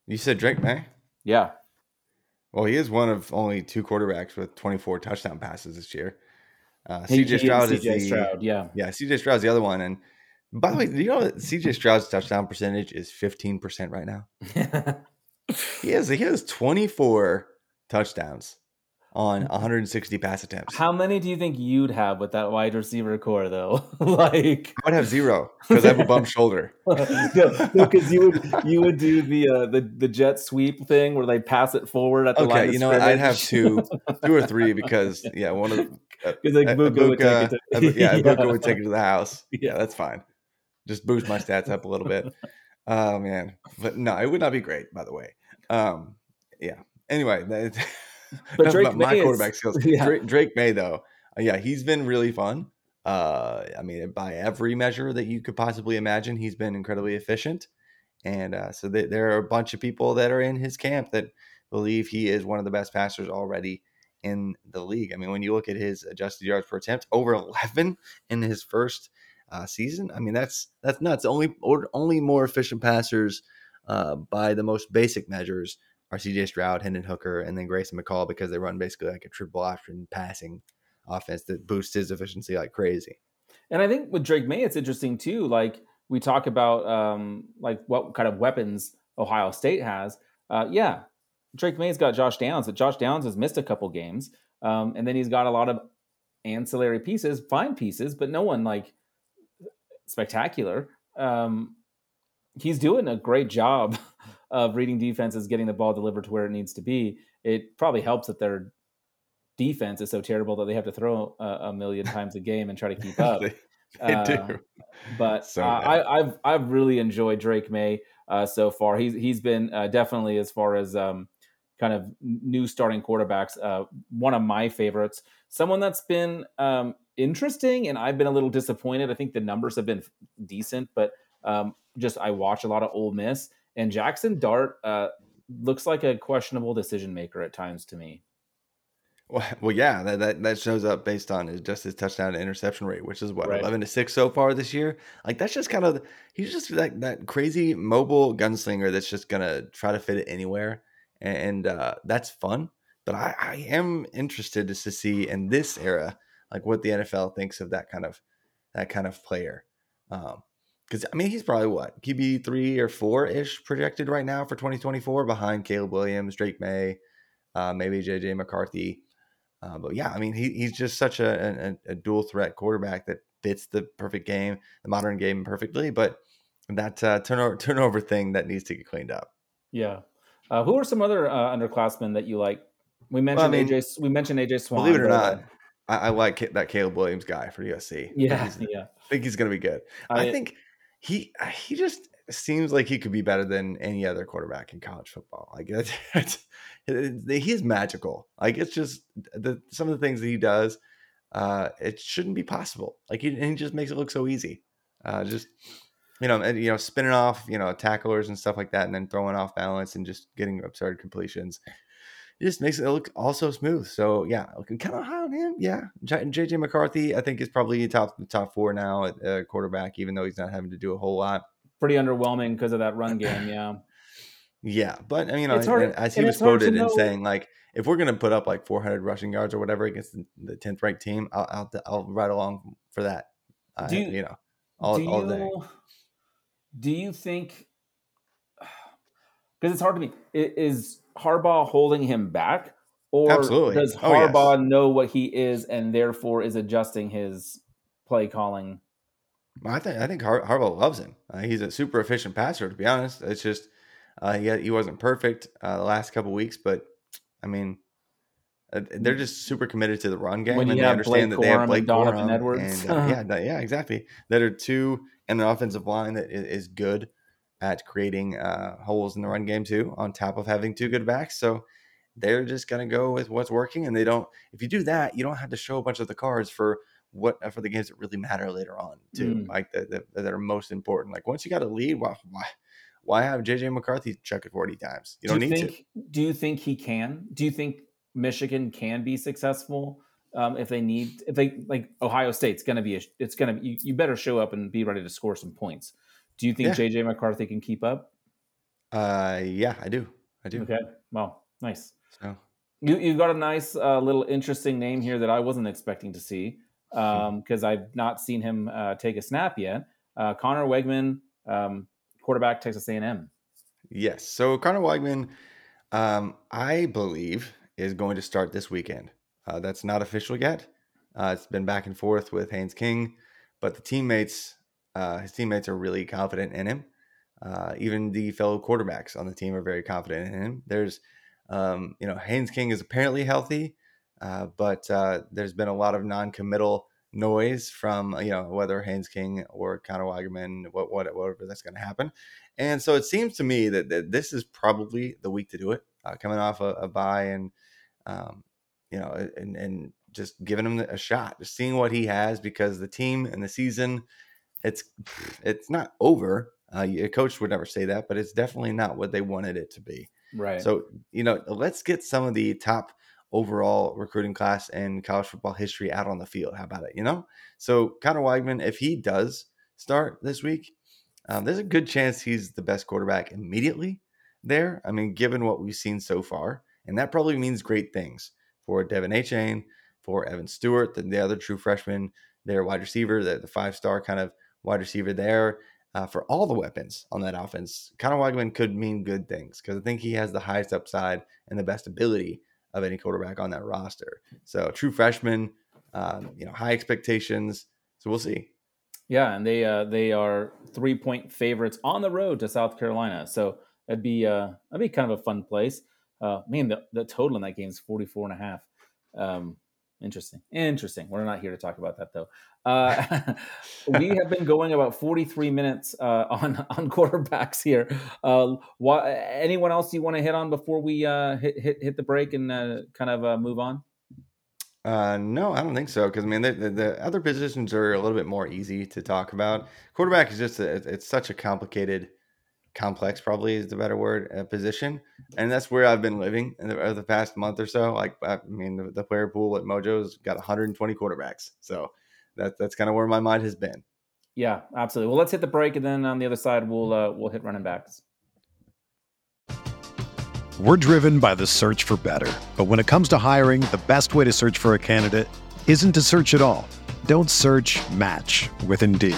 You said Drake Maye. Yeah. Well, he is one of only two quarterbacks with 24 touchdown passes this year. Uh, CJ Stroud is, the Stroud, yeah, yeah. CJ Stroud's the other one, and by the way, do you know that CJ Stroud's touchdown percentage is 15% right now? [LAUGHS] he has he has 24 touchdowns on 160 pass attempts. How many do you think you'd have with that wide receiver corps though? [LAUGHS] like I would have zero because I have a bum shoulder. [LAUGHS] no, because you would you would do the uh, the the jet sweep thing where they pass it forward at the okay, line. you know what? I'd have two, two or three because yeah, one of because uh, like Egbuka, would take it to, yeah, [LAUGHS] yeah. would take it to the house. Yeah, that's fine just boost my stats up a little bit. Oh man, but no, it would not be great. By the way, um, yeah. Anyway, that, [LAUGHS] but Drake my Maye quarterback is, skills. [LAUGHS] Yeah. Drake, Drake, Maye, though, uh, yeah, he's been really fun. Uh, I mean, by every measure that you could possibly imagine, he's been incredibly efficient. And uh, so th- there are a bunch of people that are in his camp that believe he is one of the best passers already in the league. I mean, when you look at his adjusted yards per attempt, over [LAUGHS] 11 in his first uh, season. I mean, that's that's nuts. Only or only more efficient passers uh, by the most basic measures are C.J. Stroud, Hendon Hooker, and then Grayson McCall because they run basically like a triple option passing offense that boosts his efficiency like crazy. And I think with Drake Maye, it's interesting too. Like we talk about um, like what kind of weapons Ohio State has. Uh, yeah, Drake Maye's got Josh Downs, but Josh Downs has missed a couple games, um, and then he's got a lot of ancillary pieces, fine pieces, but no one like spectacular. Um, he's doing a great job [LAUGHS] of reading defenses, getting the ball delivered to where it needs to be. It probably helps that their defense is so terrible that they have to throw a, a million [LAUGHS] times a game and try to keep up. [LAUGHS] they, they uh, do. But so uh, I, have I've really enjoyed Drake Maye uh, so far. He's he's been uh, definitely as far as um, kind of new starting quarterbacks, uh, one of my favorites. Someone that's been um, interesting, and I've been a little disappointed. I think the numbers have been decent, but um, just I watch a lot of Ole Miss, and Jackson Dart uh, looks like a questionable decision maker at times to me. Well, [LAUGHS] well yeah, that, that, that shows up based on his, just his touchdown to interception rate, which is what right. eleven to six so far this year. Like that's just kind of he's just like that crazy mobile gunslinger that's just gonna try to fit it anywhere, and uh, that's fun. but I, I am interested just to see in this era, like what the NFL thinks of that kind of that kind of player. Um, because I mean he's probably what QB three or four ish projected right now for 2024 behind Caleb Williams, Drake Maye, uh, maybe JJ McCarthy. Uh, but yeah, I mean he, he's just such a, a, a, dual threat quarterback that fits the perfect game, the modern game perfectly. But that uh, turnover [LAUGHS] turnover thing that needs to get cleaned up. Yeah. Uh, who are some other uh, underclassmen that you like? We mentioned well, I mean, AJ. We mentioned AJ Swann. Believe it or not, I, I, like that Caleb Williams guy for USC. Yeah, I [LAUGHS] yeah. I think he's going to be good. I, I think he he just seems like he could be better than any other quarterback in college football. Like [LAUGHS] he's magical. Like it's just the some of the things that he does. Uh, it shouldn't be possible. Like he, he just makes it look so easy. Uh, just you know, and, you know, spinning off, you know, tacklers and stuff like that, and then throwing off balance and just getting absurd completions. It just makes it look also smooth. So yeah, looking kind of high on him. Yeah, JJ McCarthy, I think is probably top top four now at uh, quarterback, even though he's not having to do a whole lot. Pretty underwhelming because of that run game. Yeah. [CLEARS THROAT] yeah, but I mean, you know, hard, as he was quoted in saying, like, if we're gonna put up like 400 rushing yards or whatever against the 10th ranked team, I'll, I'll I'll ride along for that. Do you, you know, all, all day. You, do you think? Because it's hard to me. Is Harbaugh holding him back, or Absolutely. does Harbaugh oh, yes. know what he is and therefore is adjusting his play calling? I think I think Har- Harbaugh loves him. Uh, he's a super efficient passer. To be honest, it's just uh, he he wasn't perfect uh, the last couple weeks, but I mean, uh, they're just super committed to the run game, when and they understand Blake that they have Blake and Donovan Corum Edwards, and, uh, yeah, yeah, exactly. That are two and an offensive line that is good at creating uh, holes in the run game too, on top of having two good backs. So they're just going to go with what's working, and they don't. If you do that, you don't have to show a bunch of the cards for what uh, for the games that really matter later on too, mm. like that, that, that are most important. Like once you got a lead, why why why have JJ McCarthy check it forty times? You don't do you need think, to. Do you think he can? Do you think Michigan can be successful um, if they need if they like Ohio State's going to be a, it's going to you, you better show up and be ready to score some points. Do you think yeah. JJ McCarthy can keep up? Uh, yeah, I do. I do. Okay. Well, nice. So you you've got a nice uh, little interesting name here that I wasn't expecting to see because um, I've not seen him uh, take a snap yet. Uh, Conner Weigman, um, quarterback, Texas A&M. Yes. So Conner Weigman, um, I believe is going to start this weekend. Uh, that's not official yet. Uh, it's been back and forth with Haynes King, but the teammates, uh, his teammates are really confident in him. Uh, even the fellow quarterbacks on the team are very confident in him. There's, um, you know, Haynes King is apparently healthy, uh, but uh, there's been a lot of non-committal noise from you know whether Haynes King or Conner Weigman, what, what whatever that's going to happen. And so it seems to me that, that this is probably the week to do it, coming off a, a bye and um, you know, and, and just giving him a shot, just seeing what he has because the team and the season, it's it's not over. Uh, a coach would never say that, but it's definitely not what they wanted it to be. Right. So you know, let's get some of the top overall recruiting class in college football history out on the field. How about it? You know, so Conner Weigman, if he does start this week, um, there's a good chance he's the best quarterback immediately there. I mean, given what we've seen so far. And that probably means great things for De'Von Achane, for Evan Stewart, the, the other true freshman, their wide receiver, the, the five star kind of wide receiver there. Uh, for all the weapons on that offense, Conner Weigman could mean good things because I think he has the highest upside and the best ability of any quarterback on that roster. So true freshman, um, you know, high expectations. So we'll see. Yeah, and they uh, they are three point favorites on the road to South Carolina. So that'd be uh, that'd be kind of a fun place. Uh, man, the, the total in that game is 44 and a half. Um, interesting. Interesting. We're not here to talk about that though. Uh, [LAUGHS] we have been going about 43 minutes uh, on [LAUGHS] on quarterbacks here. Uh, anyone else you want to hit on before we uh, hit, hit hit the break and uh, kind of uh, move on? Uh, no, I don't think so. Because I mean, the, the, the, other positions are a little bit more easy to talk about. Quarterback is just a, it's such a complicated complex probably is the better word uh, position and that's where i've been living in the, the past month or so like i mean the, the, player pool at mojo's got 120 quarterbacks so that, that's kind of where my mind has been yeah absolutely well let's hit the break and then on the other side we'll uh, we'll hit running backs We're driven by the search for better. But when it comes to hiring, the best way to search for a candidate isn't to search at all. Don't search match with Indeed.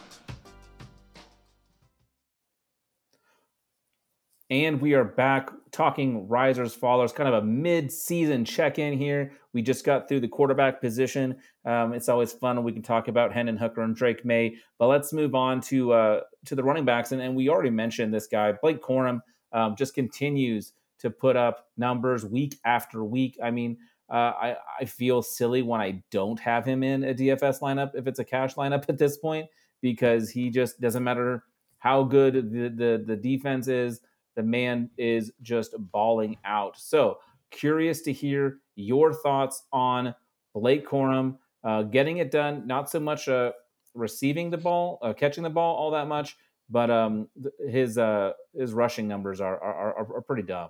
And we are back talking risers, fallers, kind of a mid-season check-in here. We just got through the quarterback position. Um, it's always fun when we can talk about Hendon Hooker and Drake Maye. But let's move on to uh, to the running backs. And, and we already mentioned this guy, Blake Corum, um, just continues to put up numbers week after week. I mean, uh, I, I feel silly when I don't have him in a DFS lineup if it's a cash lineup [LAUGHS] at this point because he just doesn't matter how good the, the, the defense is the man is just balling out. So, curious to hear your thoughts on Blake Corum uh, getting it done. Not so much uh, receiving the ball, uh, catching the ball all that much, but um, his uh, his rushing numbers are are, are, are pretty dumb.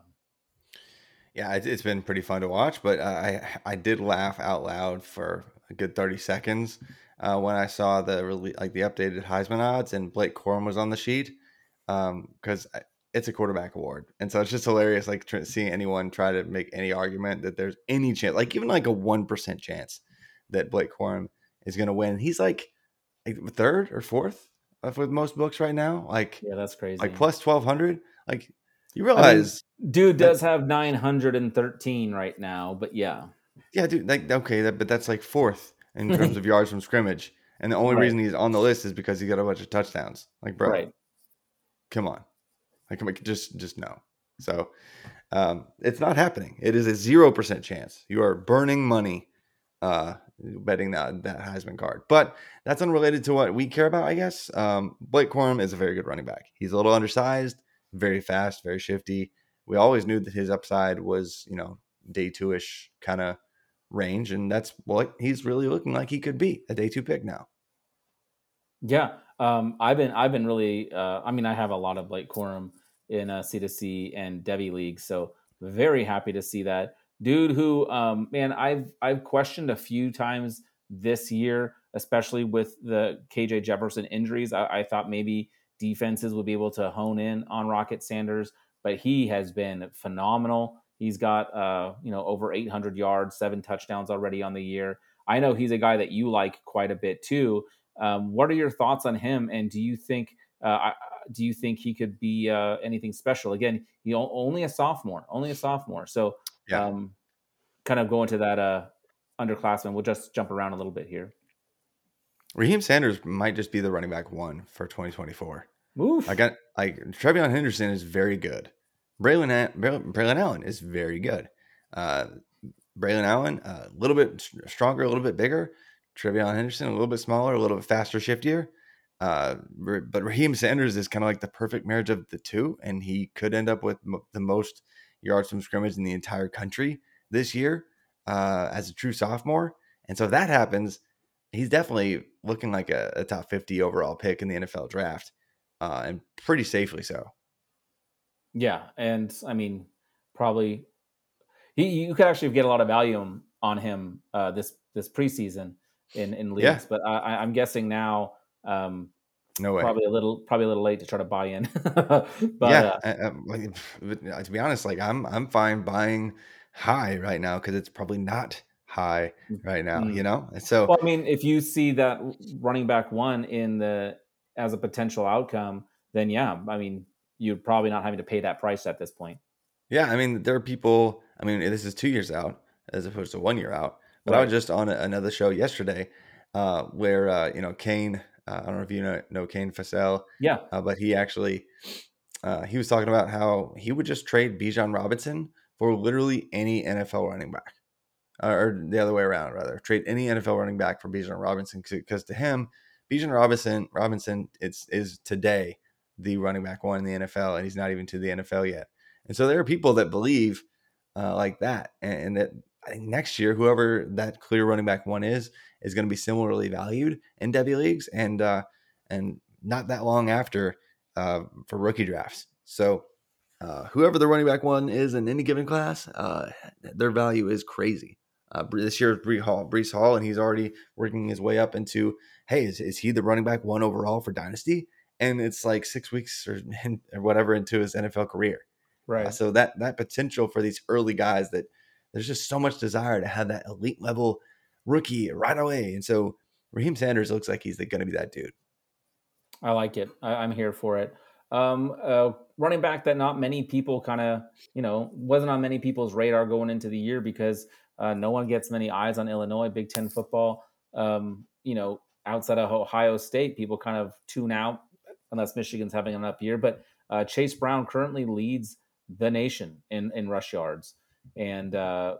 Yeah, it's been pretty fun to watch, but I I did laugh out loud for a good thirty seconds uh, when I saw the really like the updated Heisman odds and Blake Corum was on the sheet because um, it's a quarterback award, and so it's just hilarious, like tr- seeing anyone try to make any argument that there's any chance, like even like a one percent chance that Blake Corum is going to win. He's like, like third or fourth with most books right now. Like, yeah, that's crazy. Like plus twelve hundred. Like, you realize, I mean, dude does have nine hundred and thirteen right now, but yeah, yeah, dude. Like, okay, that, but that's like fourth in [LAUGHS] terms of yards from scrimmage, and the only right. reason he's on the list is because he got a bunch of touchdowns. Like, bro, right. come on. Like, just just no. So um, it's not happening. It is a zero percent chance. You are burning money uh, betting that that Heisman card. But that's unrelated to what we care about, I guess. Um, Blake Corum is a very good running back. He's a little undersized, very fast, very shifty. We always knew that his upside was, you know, day two ish kind of range, and that's what he's really looking like he could be a day two pick now. Yeah, um, I've been I've been really. Uh, I mean, I have a lot of Blake Corum in uh, C2C and Devy League. So very happy to see that dude. Who, um, man, I've I've questioned a few times this year, especially with the KJ Jefferson injuries. I, I thought maybe defenses would be able to hone in on Rocket Sanders, but he has been phenomenal. He's got uh, you know over 800 yards, seven touchdowns already on the year. I know he's a guy that you like quite a bit too. Um, what are your thoughts on him? And do you think uh, do you think he could be uh, anything special? Again, he only a sophomore, only a sophomore. So, yeah. um, kind of go into that uh, underclassman. We'll just jump around a little bit here. Raheem Sanders might just be the running back one for 2024. Move. I got like TreVeyon Henderson is very good. Braylon Braylon Allen is very good. Uh, Braylon Allen a little bit stronger, a little bit bigger. TreVeyon Henderson a little bit smaller, a little bit faster, shiftier. Uh, but Raheem Sanders is kind of like the perfect marriage of the two, and he could end up with m- the most yards from scrimmage in the entire country this year uh, as a true sophomore. And so if that happens, he's definitely looking like a, a top 50 overall pick in the NFL draft, uh, and pretty safely so. Yeah, and I mean, probably he you could actually get a lot of value on him uh, this this preseason in in leagues, yeah. but I, I'm guessing now um, no way. Probably a little, probably a little late to try to buy in. [LAUGHS] but, yeah, uh, uh, to be honest, like I'm, I'm fine buying high right now because it's probably not high right now. Mm-hmm. You know, so well, I mean, if you see that running back one in the as a potential outcome, then yeah, I mean, you're probably not having to pay that price at this point. Yeah, I mean, there are people. I mean, this is two years out. as opposed to one year out. But right. I was just on another show yesterday uh, where uh, you know Kane. Uh, I don't know if you know, know Kane Fassel. Yeah. Uh, but he actually uh, he was talking about how he would just trade Bijan Robinson for literally any NFL running back, or the other way around, rather trade any NFL running back for Bijan Robinson because to him, Bijan Robinson Robinson it's is today the running back one in the NFL, and he's not even to the NFL yet. And so there are people that believe uh, like that, and, and that I think next year, whoever that clear running back one is, is going to be similarly valued in Devy leagues, and uh, and not that long after uh, for rookie drafts. So uh, whoever the running back one is in any given class, uh, their value is crazy. Uh, this year, Breece Hall, Breece Hall, and he's already working his way up into, hey, is, is he the running back one overall for Dynasty? And it's like six weeks or, [LAUGHS] or whatever into his NFL career. Right. Uh, so that that potential for these early guys that there's just so much desire to have that elite level rookie right away. And so Raheem Sanders looks like he's going to be that dude. I like it. I, am here for it. Um, uh, running back that not many people kind of, you know, wasn't on many people's radar going into the year because uh, no one gets many eyes on Illinois, Big Ten football. Um, you know, outside of Ohio State, people kind of tune out unless Michigan's having an up year. But uh, Chase Brown currently leads the nation in, in rush yards and uh,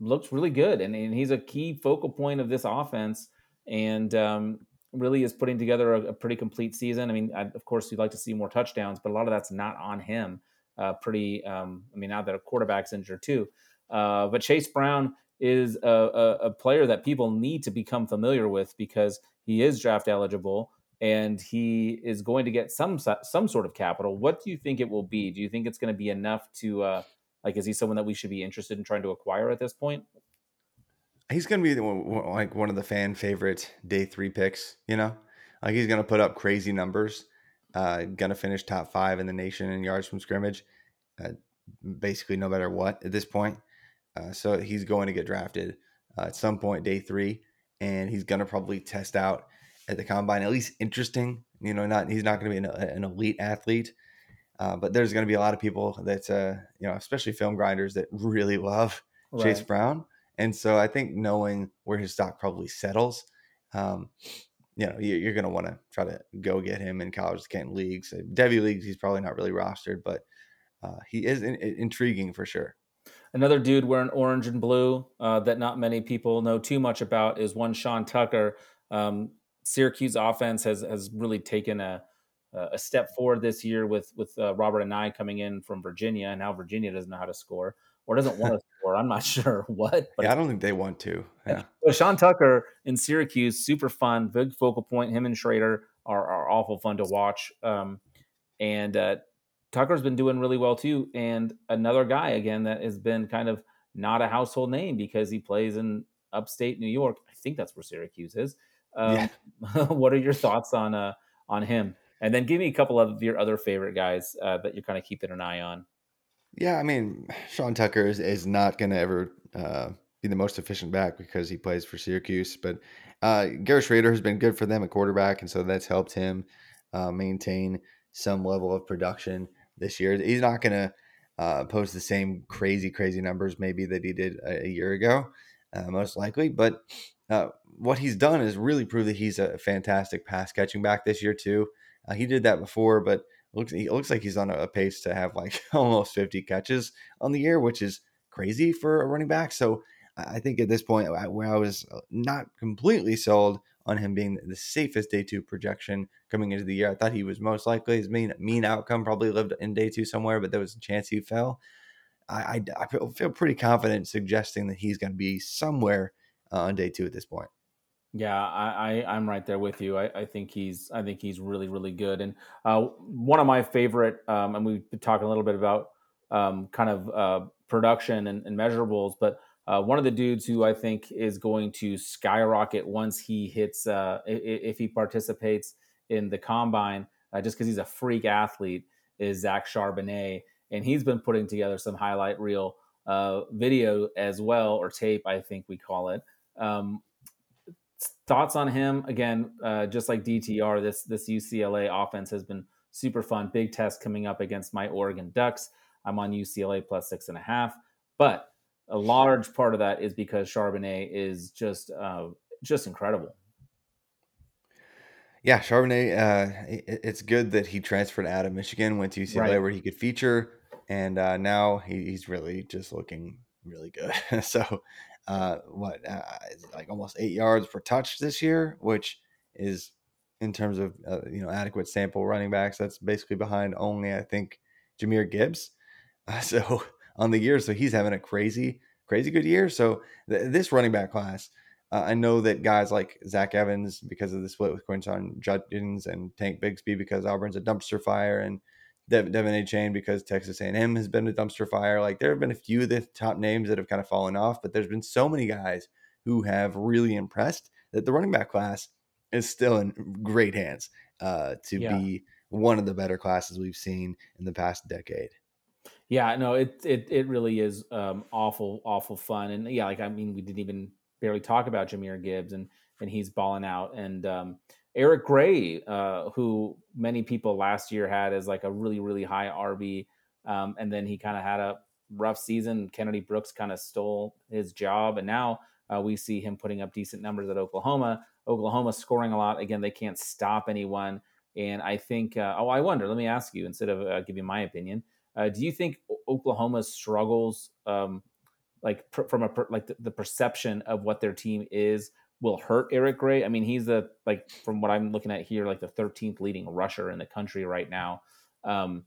looks really good. And, and, he's a key focal point of this offense and um, really is putting together a, a, pretty complete season. I mean, I, of course, you'd like to see more touchdowns, but a lot of that's not on him. Uh, pretty, um, I mean, now that a quarterback's injured too. Uh, but Chase Brown is a, a, a, player that people need to become familiar with because he is draft eligible and he is going to get some some sort of capital. What do you think it will be? Do you think it's going to be enough to uh, like, is he someone that we should be interested in trying to acquire at this point? He's going to be like one of the fan favorite day three picks. You know, like he's going to put up crazy numbers. Uh, going to finish top five in the nation in yards from scrimmage, uh, basically no matter what at this point. Uh, so he's going to get drafted uh, at some point day three, and he's going to probably test out at the combine at least interesting. You know, not he's not going to be an, an elite athlete, uh, but there's going to be a lot of people that, uh, you know, especially film grinders that really love right. Chase Brown. And so I think knowing where his stock probably settles, um, you know, you're going to want to try to go get him in college Canton leagues. Devy leagues, he's probably not really rostered, but uh, he is in, in, intriguing for sure. Another dude wearing orange and blue uh, that not many people know too much about is one Sean Tucker. Um, Syracuse offense has has really taken a uh, a step forward this year with with uh, Robert Anae coming in from Virginia, and now Virginia doesn't know how to score or doesn't want to score. I'm not [LAUGHS] sure what. But yeah, I don't think they want to. Yeah. But Sean Tucker in Syracuse, super fun, big focal point. Him and Shrader are, are awful fun to watch. Um, and uh, Tucker's been doing really well too. And another guy again that has been kind of not a household name because he plays in upstate New York. I think that's where Syracuse is. Um, yeah. [LAUGHS] what are your thoughts on uh, on him? And then give me a couple of your other favorite guys uh, that you're kind of keeping an eye on. Yeah, I mean, Sean Tucker is, is not going to ever uh, be the most efficient back because he plays for Syracuse. But uh, Garrett Shrader has been good for them at quarterback, and so that's helped him uh, maintain some level of production this year. He's not going to uh, post the same crazy, crazy numbers maybe that he did a, a year ago, uh, most likely. But uh, what he's done is really prove that he's a fantastic pass catching back this year too. Uh, he did that before, but looks he looks like he's on a pace to have like [LAUGHS] almost 50 catches on the year, which is crazy for a running back. So I think at this point, where I was uh, not completely sold on him being the safest day two projection coming into the year, I thought he was most likely his mean mean outcome probably lived in day two somewhere, but there was a chance he fell. I, I, I feel pretty confident suggesting that he's going to be somewhere uh, on day two at this point. Yeah, I, I am right there with you. I, I think he's I think he's really really good. And uh, one of my favorite, um, and we've been talking a little bit about um, kind of uh, production and, and, measurables, but uh, one of the dudes who I think is going to skyrocket once he hits uh, if he participates in the combine, uh, just because he's a freak athlete, is Zach Charbonnet, and he's been putting together some highlight reel uh, video as well, or tape, I think we call it. Um, thoughts on him again uh, just like dtr this this ucla offense has been super fun big test coming up against my oregon ducks i'm on ucla plus six and a half but a large part of that is because Charbonnet is just uh, just incredible. Yeah, Charbonnet. Uh, it, it's good that he transferred out of Michigan, went to UCLA Right. where he could feature, and uh, now he, he's really just looking really good. [LAUGHS] so, uh, what uh, like almost eight yards per touch this year, which is in terms of uh, you know adequate sample running backs. That's basically behind only I think Jahmyr Gibbs. [LAUGHS] So on the year, so he's having a crazy, crazy good year. So th- this running back class. Uh, I know that guys like Zach Evans, because of the split with Quinshon Judkins and Tank Bigsby, because Auburn's a dumpster fire, and Dev- De'Von Achane, because Texas A&M has been a dumpster fire. Like there have been a few of the top names that have kind of fallen off, but there's been so many guys who have really impressed that the running back class is still in great hands uh, to Yeah. be one of the better classes we've seen in the past decade. Yeah, no, it it it really is um, awful, awful fun, and yeah, like I mean, we didn't even barely talk about Jahmyr Gibbs, and and he's balling out, and um, Eric Gray, uh, who many people last year had as like a really really high RB, um, and then he kind of had a rough season. Kennedy Brooks kind of stole his job, and now uh, we see him putting up decent numbers at Oklahoma. Oklahoma scoring a lot. Again, they can't stop anyone, and I think. Uh, oh, I wonder. Let me ask you instead of uh, giving my opinion. Uh, do you think O- Oklahoma's struggles, um, like per, from a per, like the, the perception of what their team is, will hurt Eric Gray? I mean, he's the like from what I'm looking at here, like the 13th leading rusher in the country right now. Um,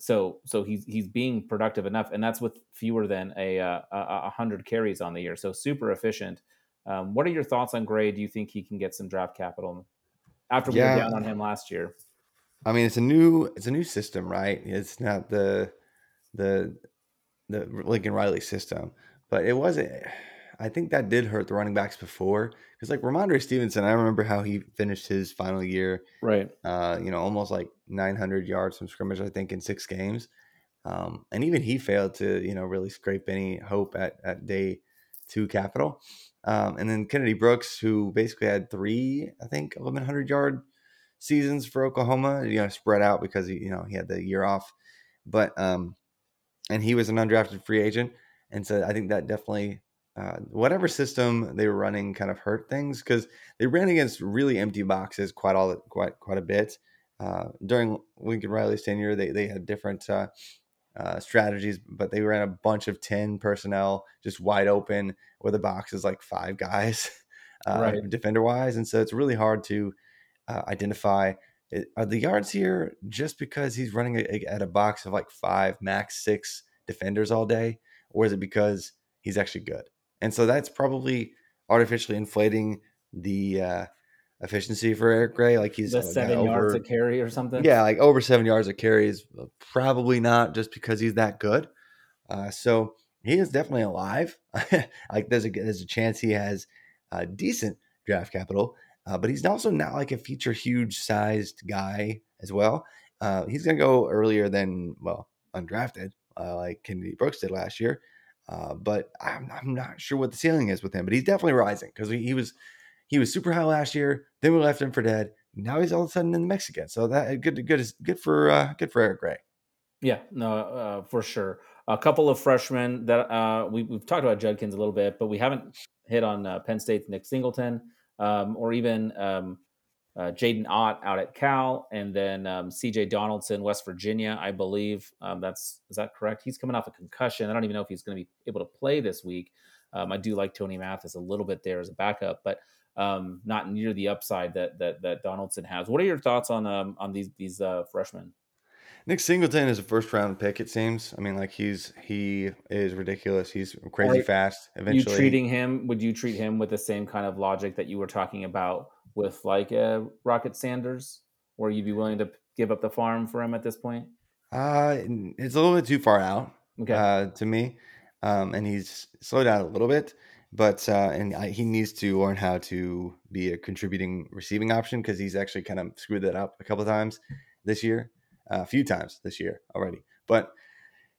so so he's he's being productive enough, and that's with fewer than a uh, a hundred carries on the year. So super efficient. Um, what are your thoughts on Gray? Do you think he can get some draft capital after we Yeah. were down on him last year? I mean, it's a new it's a new system, right? It's not the the the Lincoln Riley system, but it wasn't. I think that did hurt the running backs before because, like Rhamondre Stevenson, I remember how he finished his final year. Right. Uh, you know, almost like 900 yards from scrimmage, I think, in six games. Um, and even he failed to, you know, really scrape any hope at at day two capital. Um, and then Kennedy Brooks, who basically had three, I think, 1100 yard seasons for Oklahoma, you know, spread out because he, you know, he had the year off. But um, and he was an undrafted free agent, and so I think that definitely uh, whatever system they were running kind of hurt things because they ran against really empty boxes quite all quite quite a bit uh, during Lincoln Riley's tenure. They they had different uh, uh, strategies, but they ran a bunch of ten personnel just wide open where the box is like five guys, [LAUGHS] uh, Right. defender wise, and so it's really hard to uh, identify. Are the yards here just because he's running a, a- at a box of like five, max six defenders all day, or is it because he's actually good? And so that's probably artificially inflating the uh, efficiency for Eric Gray. Like he's The a seven yards over- a carry or something. yeah, like over seven yards of carry is probably not just because he's that good. Uh, so he is definitely alive. [LAUGHS] like there's a there's a chance he has uh, decent draft capital, uh, but he's also not like a feature huge sized guy as well. Uh, he's gonna go earlier than well undrafted, uh, like Kennedy Brooks did last year. Uh, but I'm, I'm not sure what the ceiling is with him. But he's definitely rising because he, he was he was super high last year. Then we left him for dead. Now he's all of a sudden in the mix again. So that good good is good for uh, good for Eric Gray. Yeah, no, uh, for sure. A couple of freshmen that uh, we, we've talked about Judkins a little bit, but we haven't hit on uh, Penn State's Nick Singleton um, or even um, uh, Jaydn Ott out at Cal, and then um, C.J. Donaldson, West Virginia, I believe. Um, that's is that correct? He's coming off a concussion. I don't even know if he's going to be able to play this week. Um, I do like Tony Mathis a little bit there as a backup, but um, not near the upside that that that Donaldson has. What are your thoughts on um, on these these uh, freshmen? Nick Singleton is a first round pick. It seems. I mean, like he's he is ridiculous. He's crazy Are fast. you Eventually, treating him would you treat him with the same kind of logic that you were talking about with like a rocket sanders or you'd be willing to give up the farm for him at this point uh, it's a little bit too far out. okay uh, to me. Um, and he's slowed down a little bit, but uh, and I, he needs to learn how to be a contributing receiving option because he's actually kind of screwed that up a couple times this year, uh, a few times this year already. But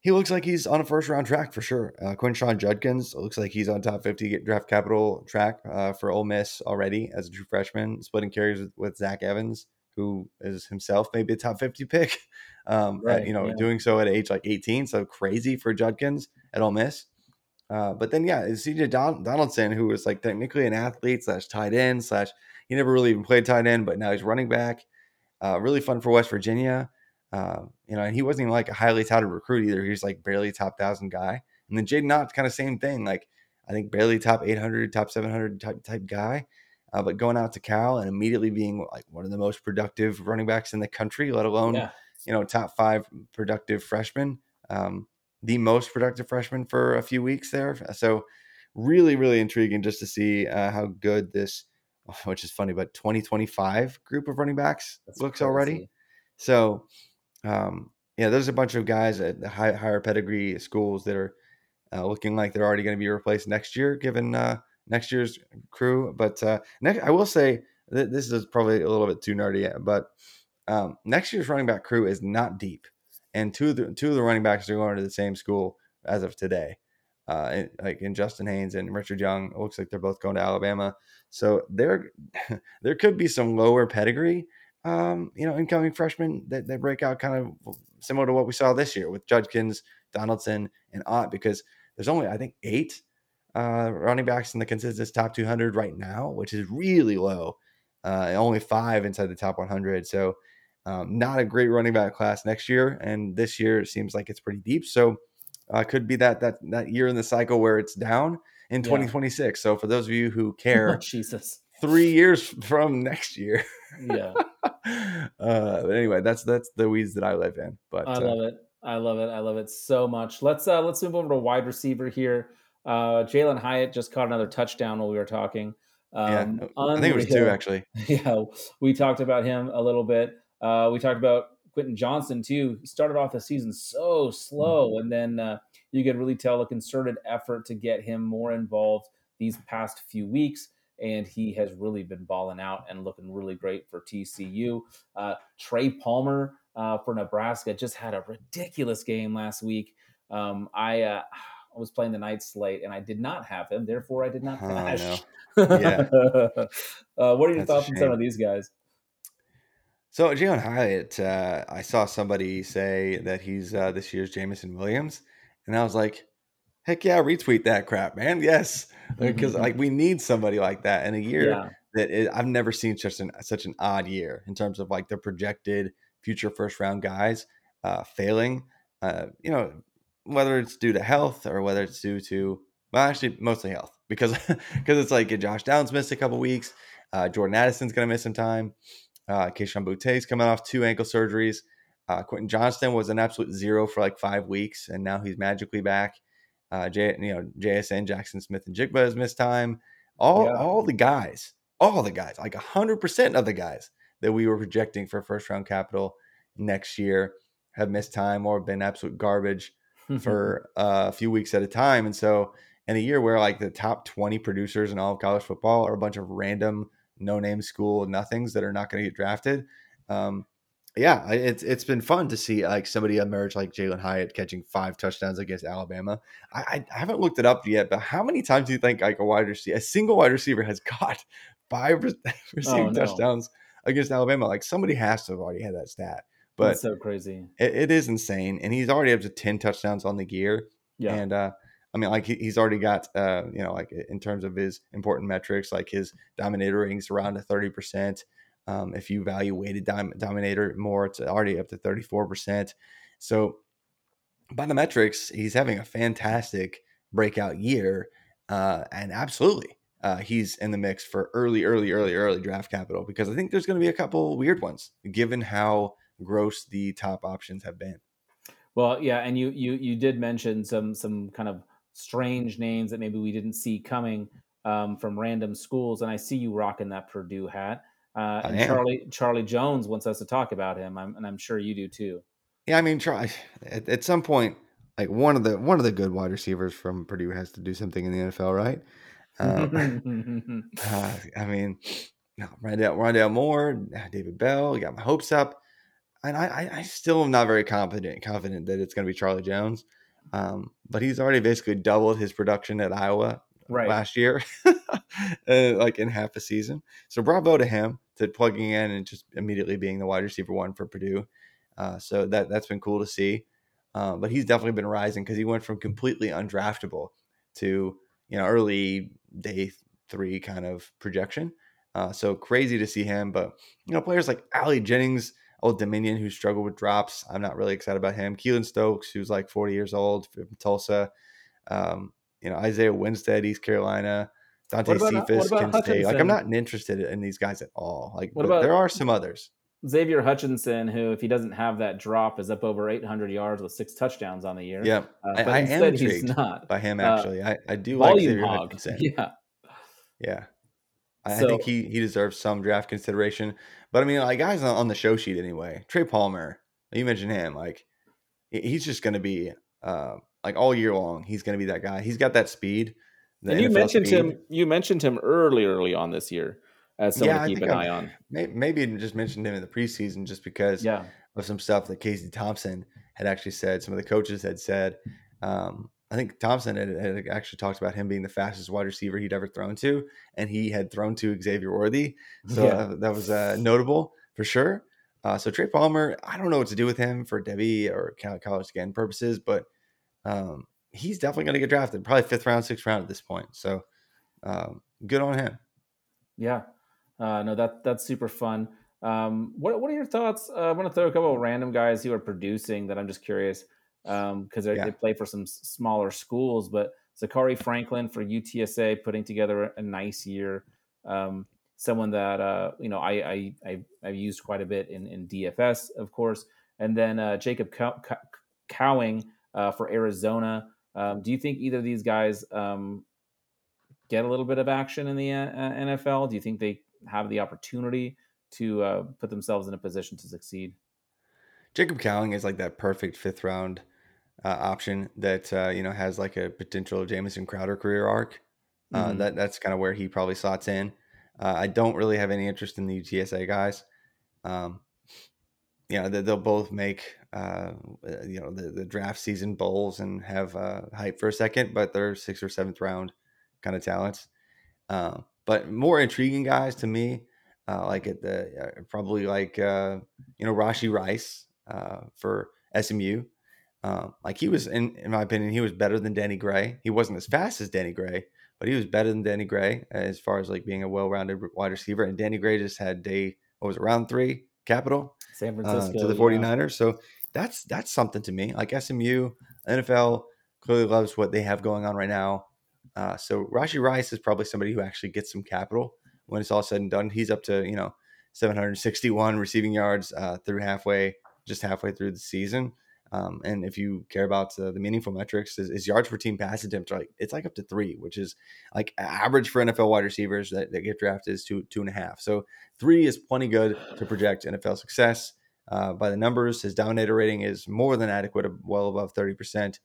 he looks like he's on a first round track for sure. Uh, Quinshon Judkins looks like he's on top 50 draft capital track uh, for Ole Miss already as a true freshman, splitting carries with, with Zach Evans, who is himself maybe a top 50 pick. [LAUGHS] Um, at, you know, yeah. doing so at age like 18, so crazy for Judkins at Ole Miss. Uh, but then, yeah, CJ Don- Donaldson, who was like technically an athlete slash tight end slash he never really even played tight end, but now he's running back. Uh, really fun for West Virginia. Uh, you know, and he wasn't even like a highly touted recruit either. He was like barely top thousand guy. And then Jaydn Ott, kind of same thing. Like I think barely top 800, top 700 type type guy. Uh, but going out to Cal and immediately being like one of the most productive running backs in the country, let alone Yeah. you know top five productive freshmen, um, the most productive freshman for a few weeks there. So really, really intriguing just to see uh, how good this, [LAUGHS] which is funny, but 2025 group of running backs That's looks already. So, um, yeah, there's a bunch of guys at the high, higher pedigree schools that are uh, looking like they're already going to be replaced next year, given uh, next year's crew. But uh, next, I will say that this is probably a little bit too nerdy, but um, next year's running back crew is not deep, and two of the two of the running backs are going to the same school as of today. Uh, like in Justice Haynes and Richard Young, it looks like they're both going to Alabama. So there, [LAUGHS] there could be some lower pedigree um, you know, incoming freshmen that, that break out kind of similar to what we saw this year with Judkins, Donaldson, and Ott, because there's only, I think, eight uh, running backs in the consensus top 200 right now, which is really low. Uh, only five inside the top 100. So, um, not a great running back class next year. And this year it seems like it's pretty deep. So, uh, could be that that that year in the cycle where it's down in Yeah. 2026. So, for those of you who [LAUGHS] Oh, care, Jesus. three years [LAUGHS] from next year. Yeah. [LAUGHS] uh, but anyway, that's that's the weeds that I live in. But I uh, love it. I love it. I love it so much. Let's uh let's move over to wide receiver here. Uh Jalin Hyatt just caught another touchdown while we were talking. yeah, Um, I think it was two actually. [LAUGHS] yeah, we talked about him a little bit. Uh, we talked about Quentin Johnston too. He started off the season so slow, and then uh, you could really tell a concerted effort to get him more involved these past few weeks. And he has really been balling out and looking really great for TCU. Uh, Trey Palmer uh, for Nebraska just had a ridiculous game last week. Um, I uh, [SIGHS] I was playing the night slate and I did not have him, therefore I did not [LAUGHS] Oh, no. [LAUGHS] Yeah. uh, what are your That's thoughts on some of these guys? So Jalin Hyatt, uh, I saw somebody say that he's uh, this year's Jameson Williams, and I was like, "Heck yeah, retweet that crap, man! Yes, because like we need somebody like that in a year Yeah. that I've never seen such an such an odd year in terms of like the projected future first round guys uh, failing. Uh, you know, whether it's due to health or whether it's due to well, actually mostly health because because it's like Josh Downs missed a couple weeks, uh, Jordan Addison's gonna miss some time. Uh, Kayshon Boutte is coming off two ankle surgeries. Uh, Quentin Johnston was an absolute zero for like five weeks, and now he's magically back. Uh, J, you know, JSN, Jaxon Smith-Njigba has missed time. All, Yeah. all the guys, all the guys, like hundred percent of the guys that we were projecting for first round capital next year have missed time or been absolute garbage [LAUGHS] for uh, a few weeks at a time. And so, in a year where like the top 20 producers in all of college football are a bunch of random no name school nothings that are not going to get drafted. Um, yeah, it's it's been fun to see like somebody emerge like Jalin Hyatt catching five touchdowns against Alabama. I, I, haven't looked it up yet, but how many times do you think like a wide receiver, a single wide receiver, has caught five re- [LAUGHS] receiving Oh, no. touchdowns against Alabama? Like somebody has to have already had that stat, but That's so crazy. it, it is insane, and he's already up to ten touchdowns on the year. Yeah. And uh, I mean, like he, he's already got, uh, you know, like in terms of his important metrics, like his dominator ratings around thirty percent. Um, if you value weighted dom- dominator more, it's already up to thirty four percent. So by the metrics, he's having a fantastic breakout year, uh, and absolutely. Uh, he's in the mix for early, early, early, early draft capital because I think there's going to be a couple weird ones given how gross the top options have been. Well, yeah, and you you you did mention some some kind of strange names that maybe we didn't see coming um, from random schools, and I see you rocking that Purdue hat. Uh, and. Charlie Charlie Jones wants us to talk about him, I'm, and I'm sure you do too. Yeah, I mean, try at, at some point, like one of the one of the good wide receivers from Purdue has to do something in the NFL, right? Um, [LAUGHS] uh, I mean, no, Rondale, Rondale Moore, David Bell, got my hopes up, and I, I, I still am not very confident confident that it's going to be Charlie Jones. Um, but he's already basically doubled his production at Iowa right. last year, [LAUGHS] uh, like in half a season. So bravo to him to plugging in and just immediately being the wide receiver one for Purdue. Uh, so that that's been cool to see. Uh, but he's definitely been rising because he went from completely undraftable to you know early day three kind of projection. Uh, so crazy to see him, but you know players like Ali Jennings, Old Dominion, who struggled with drops. I'm not really excited about him. Keylon Stokes, who's like 40 years old from Tulsa. Um, you know Isaiah Winstead, East Carolina. Dante about- Cephas, what about Kent State. Like I'm not interested in these guys at all. Like about- there are some others. Xavier Hutchinson, who, if he doesn't have that drop, is up over 800 yards with six touchdowns on the year. Yeah, Uh, I, I am instead he's intrigued not. by him. Uh, Actually, I, I do like Xavier hog. Hutchinson. [LAUGHS] Yeah. Yeah. I, I think he he deserves some draft consideration. But I mean, like guys on, on the show sheet anyway. Trey Palmer, you mentioned him. Like he's just going to be uh, like all year long. He's going to be that guy. He's got that speed. And you NFL mentioned speed. him. You mentioned him early, early on this year as someone Yeah, to keep an I'm- eye on. May- Maybe just mentioned him in the preseason just because Yeah. of some stuff that Casey Thompson had actually said. Some of the coaches had said. Um, I think Thompson had, had actually talked about him being the fastest wide receiver he'd ever thrown to, and he had thrown to Xavier Worthy. So Yeah. uh, that was uh, notable for sure. Uh, so Trey Palmer, I don't know what to do with him for Devy or college again purposes, but um, he's definitely going to get drafted, probably fifth round, sixth round at this point. So um, good on him. Yeah, uh, no, that that's super fun. Um, what what are your thoughts? Uh, I'm going to throw a couple of random guys who are producing that I'm just curious because they Yeah. they play for some smaller schools. But Zakhari Franklin for UTSA putting together a, nice year. Um, someone that uh, you know I, I I I've used quite a bit in in DFS, of course, and then uh, Jacob Cow- Cow- Cowing uh, for Arizona. Um, do you think either of these guys um, get a little bit of action in the uh, NFL? Do you think they have the opportunity to uh, put themselves in a position to succeed? Jacob Cowing is like that perfect fifth round uh, option that uh, you know has like a potential Jamison Crowder career arc. Uh, Mhm. That that's kind of where he probably slots in. Uh, I don't really have any interest in the UTSA guys. Um, you know, they, they'll both make uh, you know the, the draft season bowls and have uh, hype for a second, but they're sixth or seventh round kind of talents. Um, but more intriguing guys to me, uh, like at the uh, probably like uh, you know Rashee Rice uh, for SMU. Um, like he was, in, in my opinion, he was better than Danny Gray. He wasn't as fast as Danny Gray, but he was better than Danny Gray as far as like being a well-rounded wide receiver. And Danny Gray just had day what was it, round three capital San uh, Francisco to the yeah. 49ers. So that's that's something to me. Like SMU, NFL clearly loves what they have going on right now. Uh, so Rashee Rice is probably somebody who actually gets some capital when it's all said and done. He's up to you know 761 receiving yards uh, through halfway, just halfway through the season. Um, and if you care about uh, the meaningful metrics, is, is yards per team pass attempt like it's like up to three, which is like average for NFL wide receivers that, that get drafted is two two and a half. So three is plenty good to project NFL success. Uh, by the numbers, his dominator rating is more than adequate, well above thirty percent.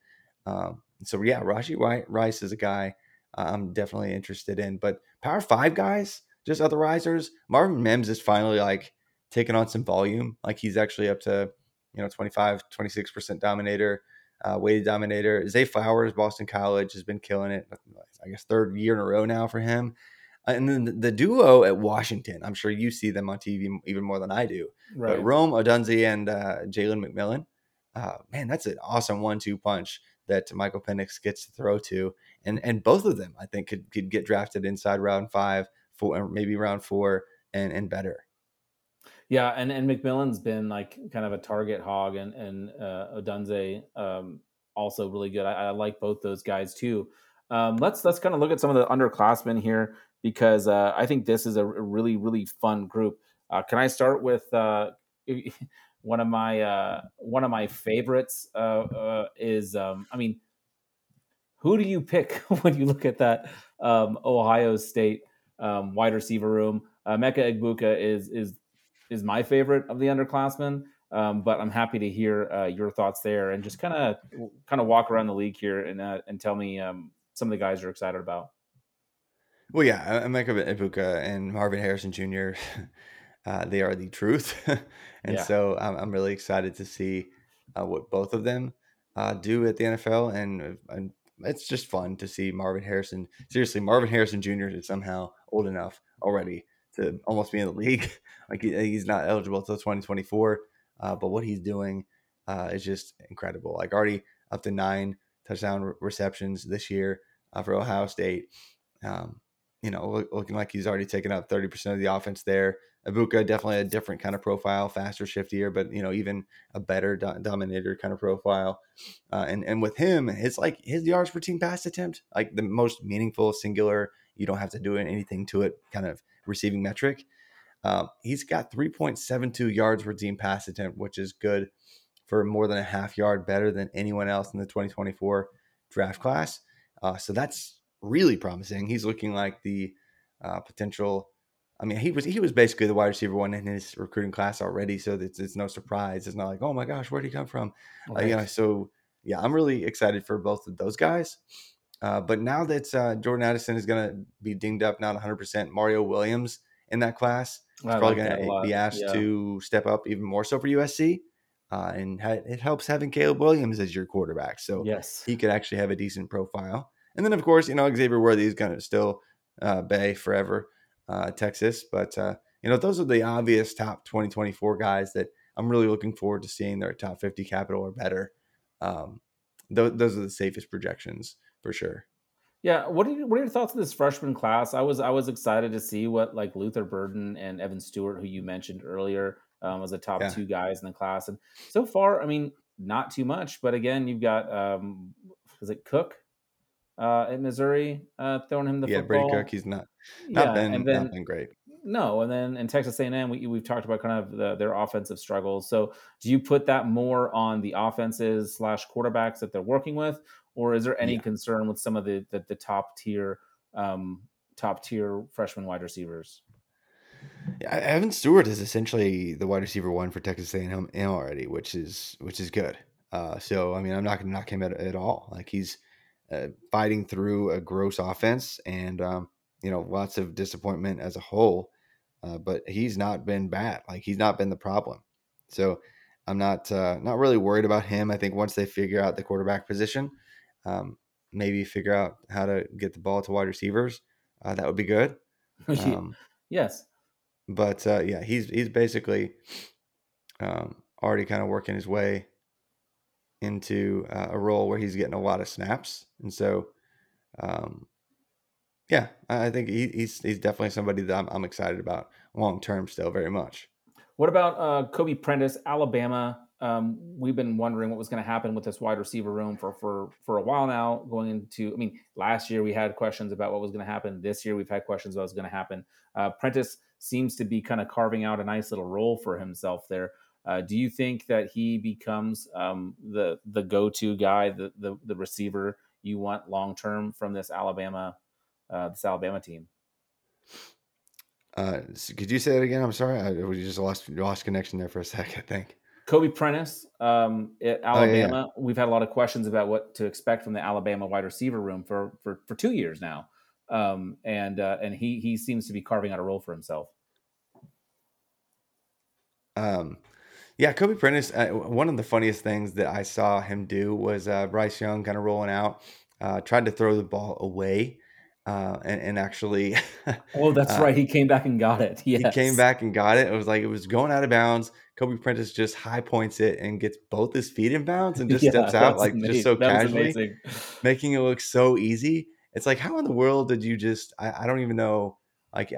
Um, so yeah, Rashee Rice is a guy uh, I'm definitely interested in. But Power Five guys, just other risers. Marvin Mims is finally like taking on some volume. Like he's actually up to you know 25, 26 percent dominator, uh, weighted dominator. Zay Flowers, Boston College, has been killing it. I guess third year in a row now for him. Uh, And then the- duo at Washington, I'm sure you see them on TV even more than I do. right. But Rome Odunze and uh, Jalen McMillan, uh, man, that's an awesome one-two punch that Michael Penix gets to throw to, and and both of them I think could could get drafted inside round five, four, or maybe round four, and and better. Yeah, and and McMillan's been like kind of a target hog, and and uh, Odunze um, also really good. I, I like both those guys too. Um, let's let's kind of look at some of the underclassmen here because uh, I think this is a really really fun group. Uh, can I start with uh, [LAUGHS] one of my uh, one of my favorites? Uh, uh, is um, I mean, who do you pick [LAUGHS] when you look at that um, Ohio State um, wide receiver room? Mecca Egbuka is is is my favorite of the underclassmen. Um, but I'm happy to hear uh, your thoughts there and just kind of kind of walk around the league here and uh, and tell me um, some of the guys you're excited about. Well, yeah, Emeka Egbuka and Marvin Harrison Jr. [LAUGHS] Uh, they are the truth, [LAUGHS] and Yeah. so I'm, I'm really excited to see uh, what both of them uh, do at the NFL, and, and it's just fun to see Marvin Harrison. Seriously, Marvin Harrison Jr. is somehow old enough already to almost be in the league. [LAUGHS] like he, he's not eligible until 2024, uh, but what he's doing uh, is just incredible. Like already up to nine touchdown re- receptions this year. Uh, for Ohio State. Um, you know, look, looking like he's already taken up 30% of the offense there. Egbuka definitely a different kind of profile, faster, shiftier, but you know, even a better do- dominator kind of profile. Uh, and and with him, it's like his yards per team pass attempt, like the most meaningful, singular. You don't have to do anything to it, kind of receiving metric. Um, he's got 3.72 yards per team pass attempt, which is good for more than a half yard better than anyone else in the 2024 draft class. Uh, so that's really promising. He's looking like the uh, potential. I mean, he was he was basically the wide receiver one in his recruiting class already, so it's, it's no surprise. It's not like, oh my gosh, where'd he come from? Right. Uh, you know, so yeah, I'm really excited for both of those guys. Uh, but now that uh, Jordan Addison is going to be dinged up, not 100, percent Mario Williams in that class is probably like going to be asked yeah. to step up even more so for USC. Uh, and ha- it helps having Caleb Williams as your quarterback, so yes, he could actually have a decent profile. And then, of course, you know, Xavier Worthy is going to still uh, Bay forever, uh, Texas. But, uh, you know, those are the obvious top 2024 guys that I'm really looking forward to seeing their top 50 capital or better. Um, th- those are the safest projections for sure. Yeah, what are you, what are your thoughts on this freshman class? I was I was excited to see what like Luther Burden and Evan Stewart, who you mentioned earlier, um, as the top yeah. two guys in the class, and so far, I mean, not too much. But again, you've got um, is it Cook uh, at Missouri, uh, throwing him the yeah, football. Brady Cook, he's not not yeah, been and then, not been great. No, and then in Texas A&M, we, we've talked about kind of the, their offensive struggles. So, do you put that more on the offenses slash quarterbacks that they're working with, or is there any yeah. concern with some of the the, the top tier um, top tier freshman wide receivers? Yeah, Evan Stewart is essentially the wide receiver one for Texas A&M already, which is which is good. Uh, so I mean, I'm not going to knock him at, at all. Like he's uh, fighting through a gross offense and um, you know lots of disappointment as a whole. Uh, but he's not been bad. Like he's not been the problem. So I'm not uh, not really worried about him. I think once they figure out the quarterback position, um, maybe figure out how to get the ball to wide receivers, uh, that would be good. [LAUGHS] Um, yes. But uh, yeah, he's he's basically um, already kind of working his way into uh, a role where he's getting a lot of snaps, and so um, yeah, I think he, he's he's definitely somebody that I'm, I'm excited about long term still very much. What about uh, Kobe Prentice, Alabama? Um, we've been wondering what was going to happen with this wide receiver room for for for a while now. Going into, I mean, last year we had questions about what was going to happen. This year we've had questions about what's going to happen. Uh, Prentice seems to be kind of carving out a nice little role for himself there. Uh, do you think that he becomes um, the the go to guy, the, the the receiver you want long term from this Alabama uh, this Alabama team? Uh, could you say that again? I'm sorry, I, we just lost lost connection there for a second. I think. Kobe Prentice um, at Alabama. Oh, yeah, yeah. We've had a lot of questions about what to expect from the Alabama wide receiver room for for, for two years now, um, and uh, and he he seems to be carving out a role for himself. Um, yeah, Kobe Prentice. Uh, one of the funniest things that I saw him do was uh, Bryce Young kind of rolling out, uh, tried to throw the ball away, uh, and, and, actually. [LAUGHS] oh, that's uh, right. He came back and got it. Yes. He came back and got it. It was like it was going out of bounds. Kobe Prentice just high points it and gets both his feet in bounds and [LAUGHS] just yeah, steps out like amazing. just so that casually, making it look so easy. It's like how in the world did you just? I, I don't even know. Like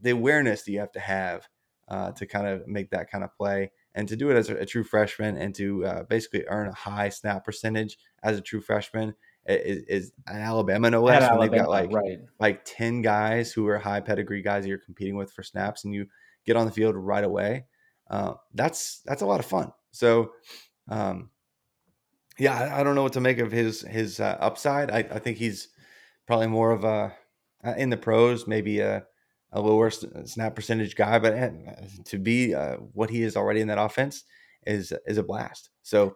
the awareness that you have to have uh, to kind of make that kind of play and to do it as a, a true freshman and to uh, basically earn a high snap percentage as a true freshman is, is Alabama no less. When they've got like right. like ten guys who are high pedigree guys you're competing with for snaps, and you get on the field right away. Uh, that's that's a lot of fun. So, um, yeah, I, I, don't know what to make of his his uh, upside. I, I think he's probably more of a uh, in the pros, maybe a a lower snap percentage guy, but eh, to be uh, what he is already in that offense is is a blast. So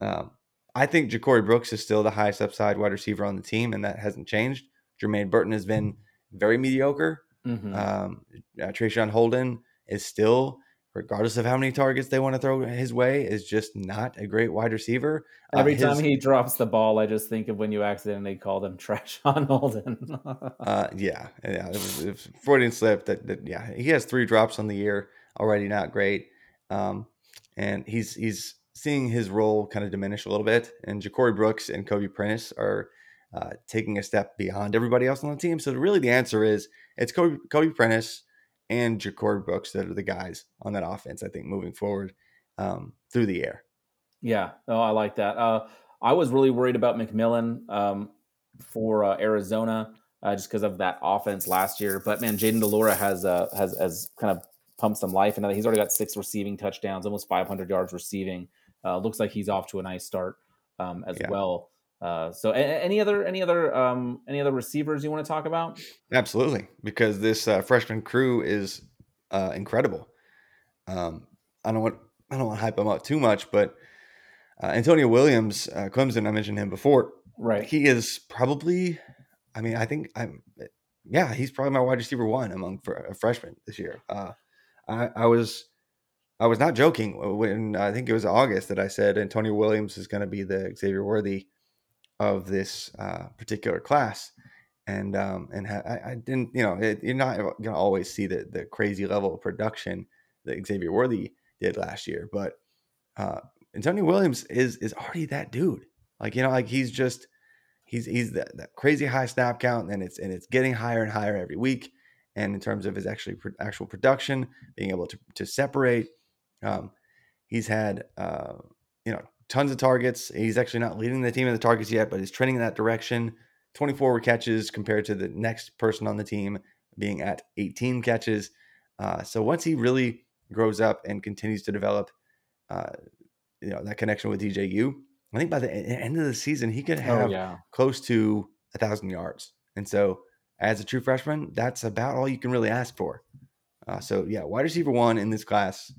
um, I think Ja'Corey Brooks is still the highest upside wide receiver on the team, and that hasn't changed. Jermaine Burton has been very mediocre. Mm-hmm. Um, uh, Traeshon Holden is still regardless of how many targets they want to throw his way, is just not a great wide receiver. Uh, Every uh, his, time he drops the ball, I just think of when you accidentally called him [LAUGHS] trash on Holden. uh, yeah, yeah, it was, it was Freudian slip. That, that, yeah, he has three drops on the year already, not great. Um, and he's he's seeing his role kind of diminish a little bit. And Ja'Corey Brooks and Kobe Prentice are uh, taking a step beyond everybody else on the team. So really, the answer is it's Kobe, Kobe Prentice and Ja'Corey Brooks that are the guys on that offense. I think moving forward um, through the air. Yeah, oh, I like that. Uh, I was really worried about McMillan um, for uh, Arizona uh, just because of that offense last year. But man, Jayden de Laura has uh, has has kind of pumped some life, and he's already got six receiving touchdowns, almost 500 yards receiving. Uh, looks like he's off to a nice start um, as yeah. well. Uh, so, any other any other um, any other receivers you want to talk about? Absolutely, because this uh, freshman crew is uh, incredible. Um, I don't want I don't want to hype him up too much, but uh, Antonio Williams, uh, Clemson, I mentioned him before. Right, he is probably. I mean, I think I'm. Yeah, he's probably my wide receiver one among a freshman this year. Uh, I, I was I was not joking when I think it was August that I said Antonio Williams is going to be the Xavier Worthy of this uh, particular class, and um, and ha- I, I, didn't, you know, it, you're not going to always see the the crazy level of production that Xavier Worthy did last year, but uh, Antonio Williams is is already that dude. Like you know, like he's just he's he's that, that crazy high snap count, and it's and it's getting higher and higher every week. And in terms of his actually actual production, being able to to separate um, he's had uh, you know tons of targets. He's actually not leading the team in the targets yet, but he's trending in that direction. 24 catches compared to the next person on the team being at 18 catches. Uh, so once he really grows up and continues to develop, uh, you know that connection with DJU, I think by the end of the season he could oh, have oh, yeah. close to a thousand yards. And so as a true freshman, that's about all you can really ask for. Uh, so yeah, wide receiver one in this class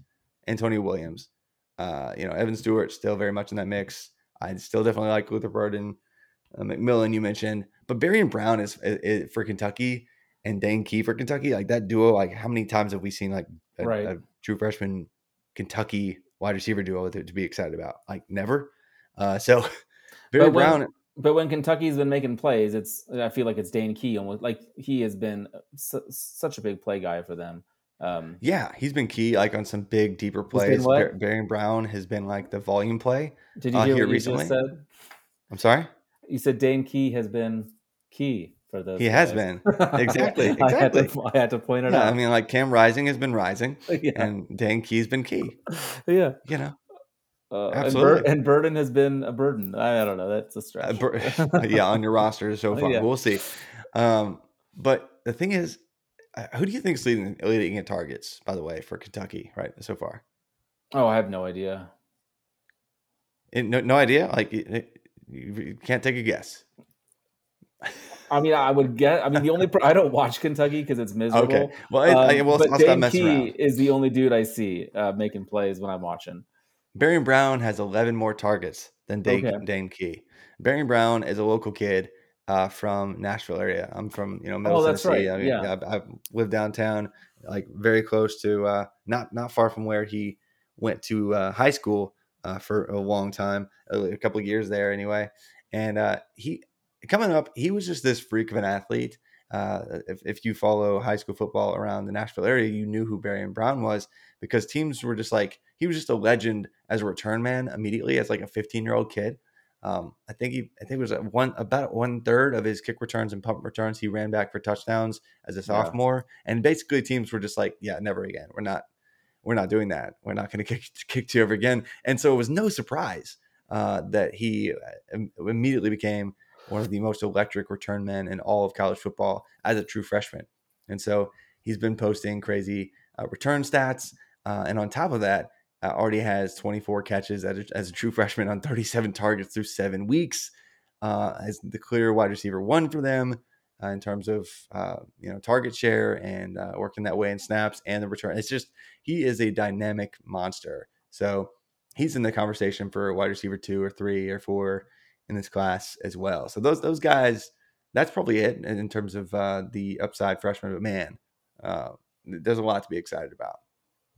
Antonio Williams. Uh, you know, Evan Stewart still very much in that mix. I still definitely like Luther Burden, uh, McMillan you mentioned, but Barion Brown is, is, is, for Kentucky and Dane Key for Kentucky. Like that duo, like how many times have we seen like a, right. a true freshman Kentucky wide receiver duo to, to be excited about? Like never. Uh, so [LAUGHS] Barry Barion Brown. But when Kentucky's been making plays, it's I feel like it's Dane Key almost like he has been su- such a big play guy for them. Um, yeah, he's been key like on some big deeper plays. Bar- Barion Brown has been like the volume play. Did you uh, hear what recently? said? I'm sorry. You said Dane Key has been key for those. He guys. has been [LAUGHS] exactly. exactly. I, had to, I had to point it yeah, out. I mean, like Cam Rising has been rising, [LAUGHS] yeah. and Dane Key's been key. [LAUGHS] Yeah, you know. Uh, Absolutely. And, Bur- and, Burden has been a burden. I, I don't know. That's a stretch. Uh, bur- yeah, on your roster so far. Yeah. We'll see. Um, but the thing is, uh, who do you think is leading leading in targets? By the way, for Kentucky, right so far. Oh, I have no idea. It, no, no idea. Like you, you can't take a guess. I mean, I would get. I mean, the only [LAUGHS] I don't watch Kentucky because it's miserable. Okay, well, um, I, well, but I'll Dane Key around. is the only dude I see uh, making plays when I'm watching. Barion Brown has 11 more targets than Dane, okay. Dane Key. Barion Brown is a local kid uh, from Nashville area. I'm from you know Middle oh, Tennessee. Right. I mean, yeah, I've, I've, lived downtown, like very close to uh, not not far from where he went to uh, high school uh, for a long time, a couple of years there anyway. And uh, he coming up, he was just this freak of an athlete. Uh, if, if you follow high school football around the Nashville area, you knew who Barion Brown was because teams were just like he was just a legend as a return man immediately as like a 15 year old kid. Um, I think he, I think it was one about one third of his kick returns and punt returns he ran back for touchdowns as a sophomore, yeah. and basically teams were just like, yeah, never again. We're not, we're not doing that. We're not going [LAUGHS] to kick kick to ever again. And so it was no surprise uh, that he uh, immediately became one of the most electric return men in all of college football as a true freshman. And so he's been posting crazy uh, return stats, uh, and on top of that, uh, already has 24 catches as a, as a, true freshman on 37 targets through seven weeks. Uh, as the clear wide receiver one for them uh, in terms of uh, you know target share and uh, working that way in snaps and the return. It's just he is a dynamic monster. So he's in the conversation for wide receiver two or three or four in this class as well. So those those guys, that's probably it in terms of uh, the upside freshman. But man, there's a lot to be excited about.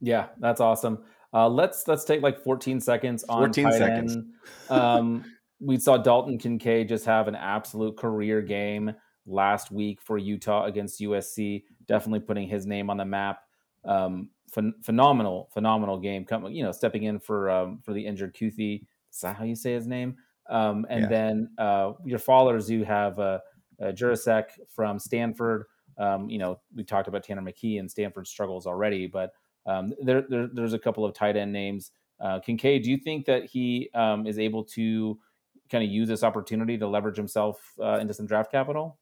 Yeah, that's awesome. Uh, let's let's take like 14 seconds on 14 seconds. [LAUGHS] Um, we saw Dalton Kincaid just have an absolute career game last week for Utah against USC. Definitely putting his name on the map. Um, ph- phenomenal, phenomenal game. Coming, you know, stepping in for um, for the injured Kuithe. Is that how you say his name? Um, and Yeah. then uh, your followers, you have uh, uh, Yurosek from Stanford. Um, you know, we talked about Tanner McKee and Stanford struggles already, but um, there, there, there's a couple of tight end names. Uh, Kincaid, do you think that he um, is able to kind of use this opportunity to leverage himself uh, into some draft capital?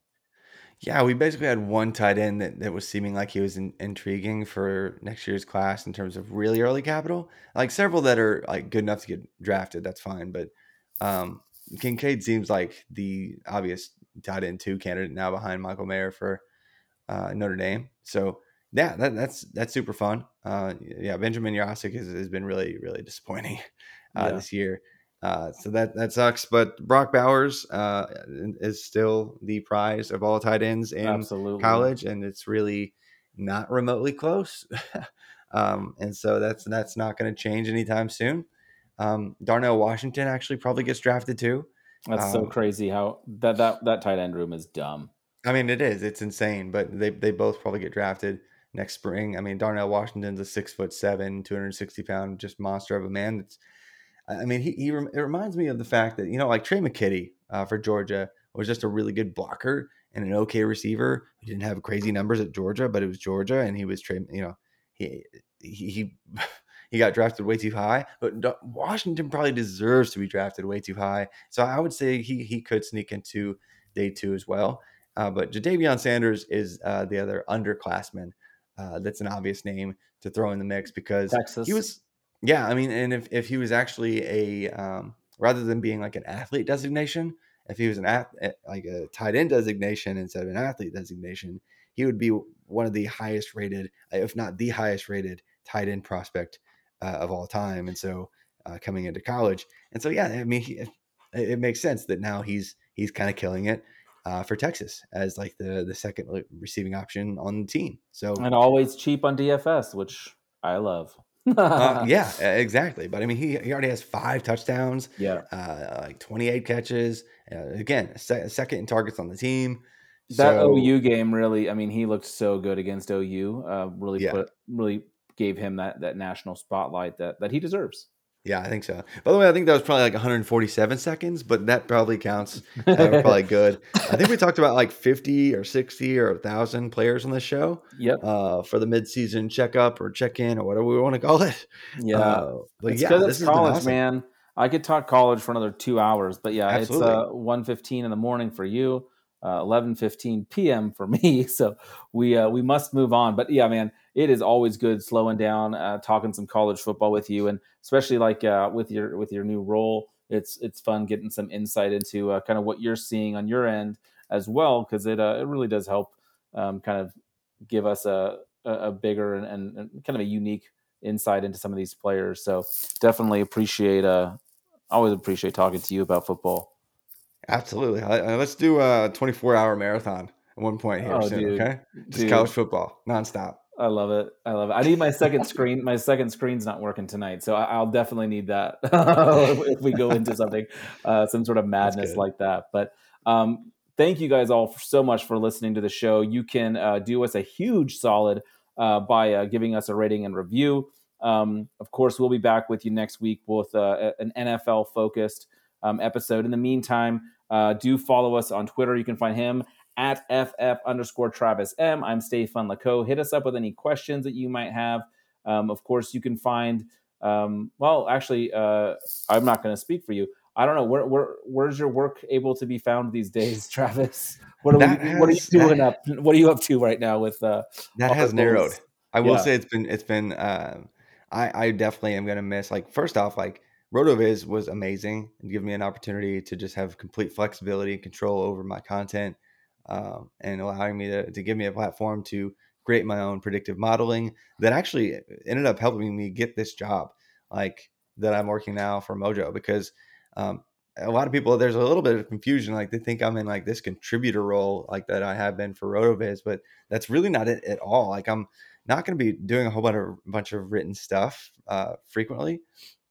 Yeah, we basically had one tight end that, that was seeming like he was in, intriguing for next year's class in terms of really early capital. Like several that are like good enough to get drafted, that's fine. But um, Kincaid seems like the obvious tight end two candidate now behind Michael Mayer for uh, Notre Dame. So yeah, that, that's that's super fun. Uh, yeah, Benjamin Yurosek has, has been really really disappointing [LAUGHS] uh, Yeah. this year. Uh, so that that sucks. But Brock Bowers uh, is still the prize of all tight ends in Absolutely. college, and it's really not remotely close. [LAUGHS] um, and so that's that's not going to change anytime soon. Um, Darnell Washington actually probably gets drafted too. That's so Um, crazy how that, that, that tight end room is dumb. I mean, it is. It's insane, but they they both probably get drafted next spring. I mean, Darnell Washington's a six foot seven, two hundred sixty pound, just monster of a man. It's, I mean, he, he it reminds me of the fact that you know, like Tre McKitty uh, for Georgia was just a really good blocker and an okay receiver. He didn't have crazy numbers at Georgia, but it was Georgia, and he was Trey. You know, he he. he [LAUGHS] He got drafted way too high, but Washington probably deserves to be drafted way too high. So I would say he he could sneak into day two as well. Uh, but Ja'Tavion Sanders is uh, the other underclassman. Uh, that's an obvious name to throw in the mix because Texas. he was, yeah. I mean, and if, if he was actually a um, rather than being like an athlete designation, if he was an ath- eh, like a tight end designation instead of an athlete designation, he would be one of the highest rated, if not the highest rated, tight end prospect uh, of all time. And so uh, coming into college, and so yeah, I mean, he, it, it makes sense that now he's he's kind of killing it uh, for Texas as like the the second receiving option on the team. So and always cheap on DFS, which I love. uh, [LAUGHS] yeah, exactly. But I mean, he, he already has five touchdowns, yeah. uh, like 28 catches. Uh, again, se- second in targets on the team. That So- OU game really, I mean, he looked so good against OU. Uh, really Yeah. put, really gave him that that national spotlight that that he deserves. Yeah, I think so. By the way, I think that was probably like 147 seconds, but that probably counts. Uh, probably [LAUGHS] good. I think we talked about like 50 or 60 or 1,000 players on this show Yep. uh, for the midseason checkup or check in or whatever we want to call it. Yeah. Uh, but it's yeah, this it's has college, awesome. man. I could talk college for another two hours, but yeah, Absolutely. it's uh, 1.15 in the morning for you, uh, 11.15 p.m. for me. [LAUGHS] So we uh, we must move on. But yeah, man, it is always good slowing down, uh, talking some college football with you, and especially like uh, with your with your new role, it's it's fun getting some insight into uh, kind of what you're seeing on your end as well, because it uh, it really does help um, kind of give us a a, a bigger and, and, and kind of a unique insight into some of these players. So definitely appreciate uh always appreciate talking to you about football. Absolutely. Uh, let's do a 24 hour marathon at one point here Oh, soon. dude. Okay. Just Dude. college football nonstop. I love it. I love it. I need my second screen. My second screen's not working tonight, so I'll definitely need that [LAUGHS] if we go into something, uh, some sort of madness like that. But um, thank you guys all so much for listening to the show. You can uh, do us a huge solid uh, by uh, giving us a rating and review. Um, of course, we'll be back with you next week with uh, an NFL focused um, episode. In the meantime, uh, do follow us on Twitter. You can find him at FF underscore Travis M. I'm Stefan Lako. Hit us up with any questions that you might have. Um, of course, you can find, um, well, actually, uh, I'm not going to speak for you. I don't know where, where where's your work able to be found these days, [LAUGHS] Travis? What are, we, That what are you doing that- up? What are you up to right now with uh, That has narrowed. I will Yeah. say it's been it's been um I, I definitely am gonna miss like first off, like RotoViz was amazing and gave me an opportunity to just have complete flexibility and control over my content um, and allowing me to, to give me a platform to create my own predictive modeling that actually ended up helping me get this job like that I'm working now for Mojo because um, a lot of people there's a little bit of confusion like they think I'm in like this contributor role like that I have been for RotoViz but that's really not it at all like I'm not going to be doing a whole bunch of bunch of written stuff uh, frequently.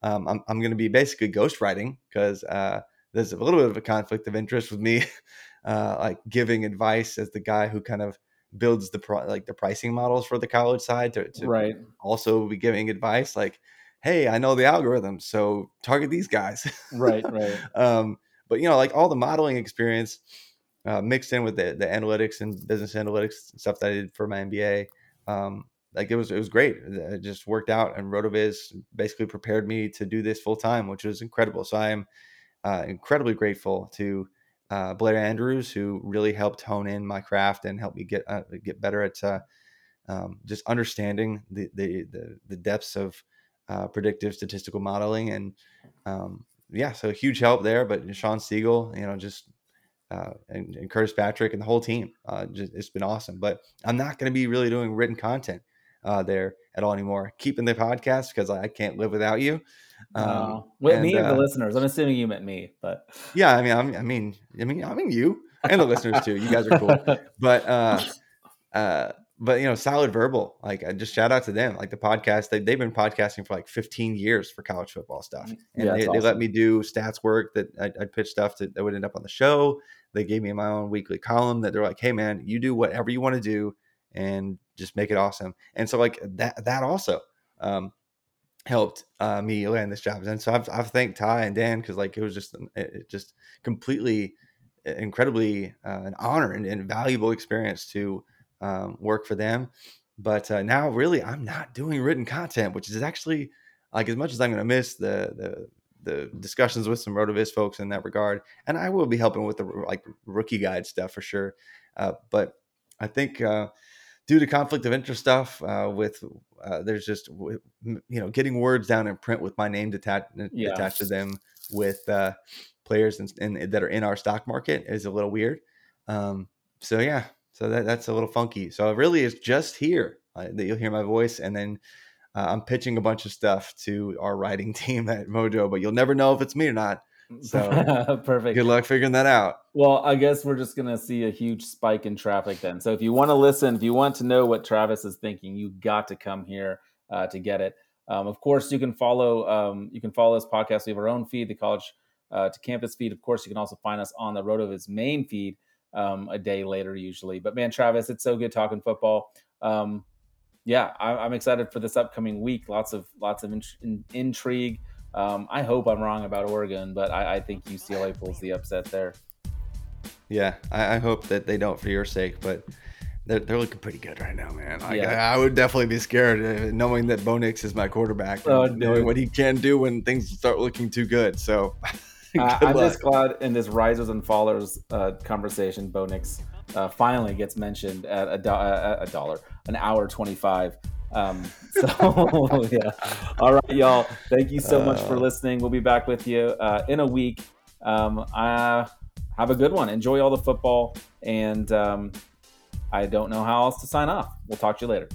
Um, I'm I'm going to be basically ghostwriting because uh, there's a little bit of a conflict of interest with me, [LAUGHS] uh, like giving advice as the guy who kind of builds the pro- like the pricing models for the college side to, to right? also be giving advice. Like hey, I know the algorithm, so target these guys. Right, [LAUGHS] right. um, but you know, like all the modeling experience uh, mixed in with the, the analytics and business analytics stuff that I did for my MBA. Um, like it was, it was great. It just worked out, and Rotoviz basically prepared me to do this full time, which was incredible. So I am uh, incredibly grateful to uh, Blair Andrews, who really helped hone in my craft and help me get uh, get better at uh, um, just understanding the, the, the the depths of uh, predictive statistical modeling and um, yeah, so huge help there. But Sean Siegel, you know, just uh, and, and, Curtis Patrick and the whole team, uh, just, it's been awesome. But I'm not going to be really doing written content uh, there at all anymore. Keeping the podcast because I, can't live without you. Um, with and, me and the uh, listeners. I'm assuming you meant me, but yeah, I mean, I mean, I mean, I mean, I mean you and the listeners too. You guys are cool, [LAUGHS] but uh, uh, but you know, solid verbal. Like, I just shout out to them. Like the podcast, they they've been podcasting for like 15 years for college football stuff, mm, and yeah, they, awesome. they, let me do stats work that I, would pitch stuff that would end up on the show. They gave me my own weekly column that they're like, hey man, you do whatever you want to do, and just make it awesome. And so like that that also. Um, helped uh, me land this job. And so I've, I've thanked Ty and Dan because like it was just it just completely incredibly uh, an honor and, and, valuable experience to um, work for them. But uh, now really I'm not doing written content, which is actually like as much as I'm going to miss the the the discussions with some Rotoviz folks in that regard, and I will be helping with the like rookie guide stuff for sure. Uh, but I think uh, due to conflict of interest stuff uh, with uh, there's just you know getting words down in print with my name detached yeah. attached to them with uh, players and, and, that are in our stock market is a little weird. Um, so yeah, so that, that's a little funky. So it really is just here uh, that you'll hear my voice, and then uh, I'm pitching a bunch of stuff to our writing [LAUGHS] team at Mojo, but you'll never know if it's me or not. So [LAUGHS] perfect. Good luck figuring that out. Well, I guess we're just gonna see a huge spike in traffic then. So if you want to listen, if you want to know what Travis is thinking, you got to come here uh, to get it. Um, of course, you can follow um, you can follow this podcast. We have our own feed, the College uh, to Canton feed. Of course, you can also find us on the Rotoviz main feed um, a day later usually. But man, Travis, it's so good talking football. Um, yeah, I, am excited for this upcoming week. Lots of lots of in, in, intrigue. Um, I hope I'm wrong about Oregon, but I, I think UCLA pulls the upset there. Yeah, I, I, hope that they don't for your sake, but they're, they're looking pretty good right now, man. Like, yeah. I, I, would definitely be scared uh, knowing that Bo Nix is my quarterback, oh, knowing what he can do when things start looking too good. So. [LAUGHS] uh, I'm just glad in this risers and fallers uh, conversation, Bo Nix uh, finally gets mentioned at a, do- a dollar, an hour 25. Um, [LAUGHS] so [LAUGHS] yeah. All right, y'all. Thank you so much for uh. listening. We'll be back with you uh, in a week. Um, uh, have a good one. Enjoy all the football, and um, I don't know how else to sign off. We'll talk to you later.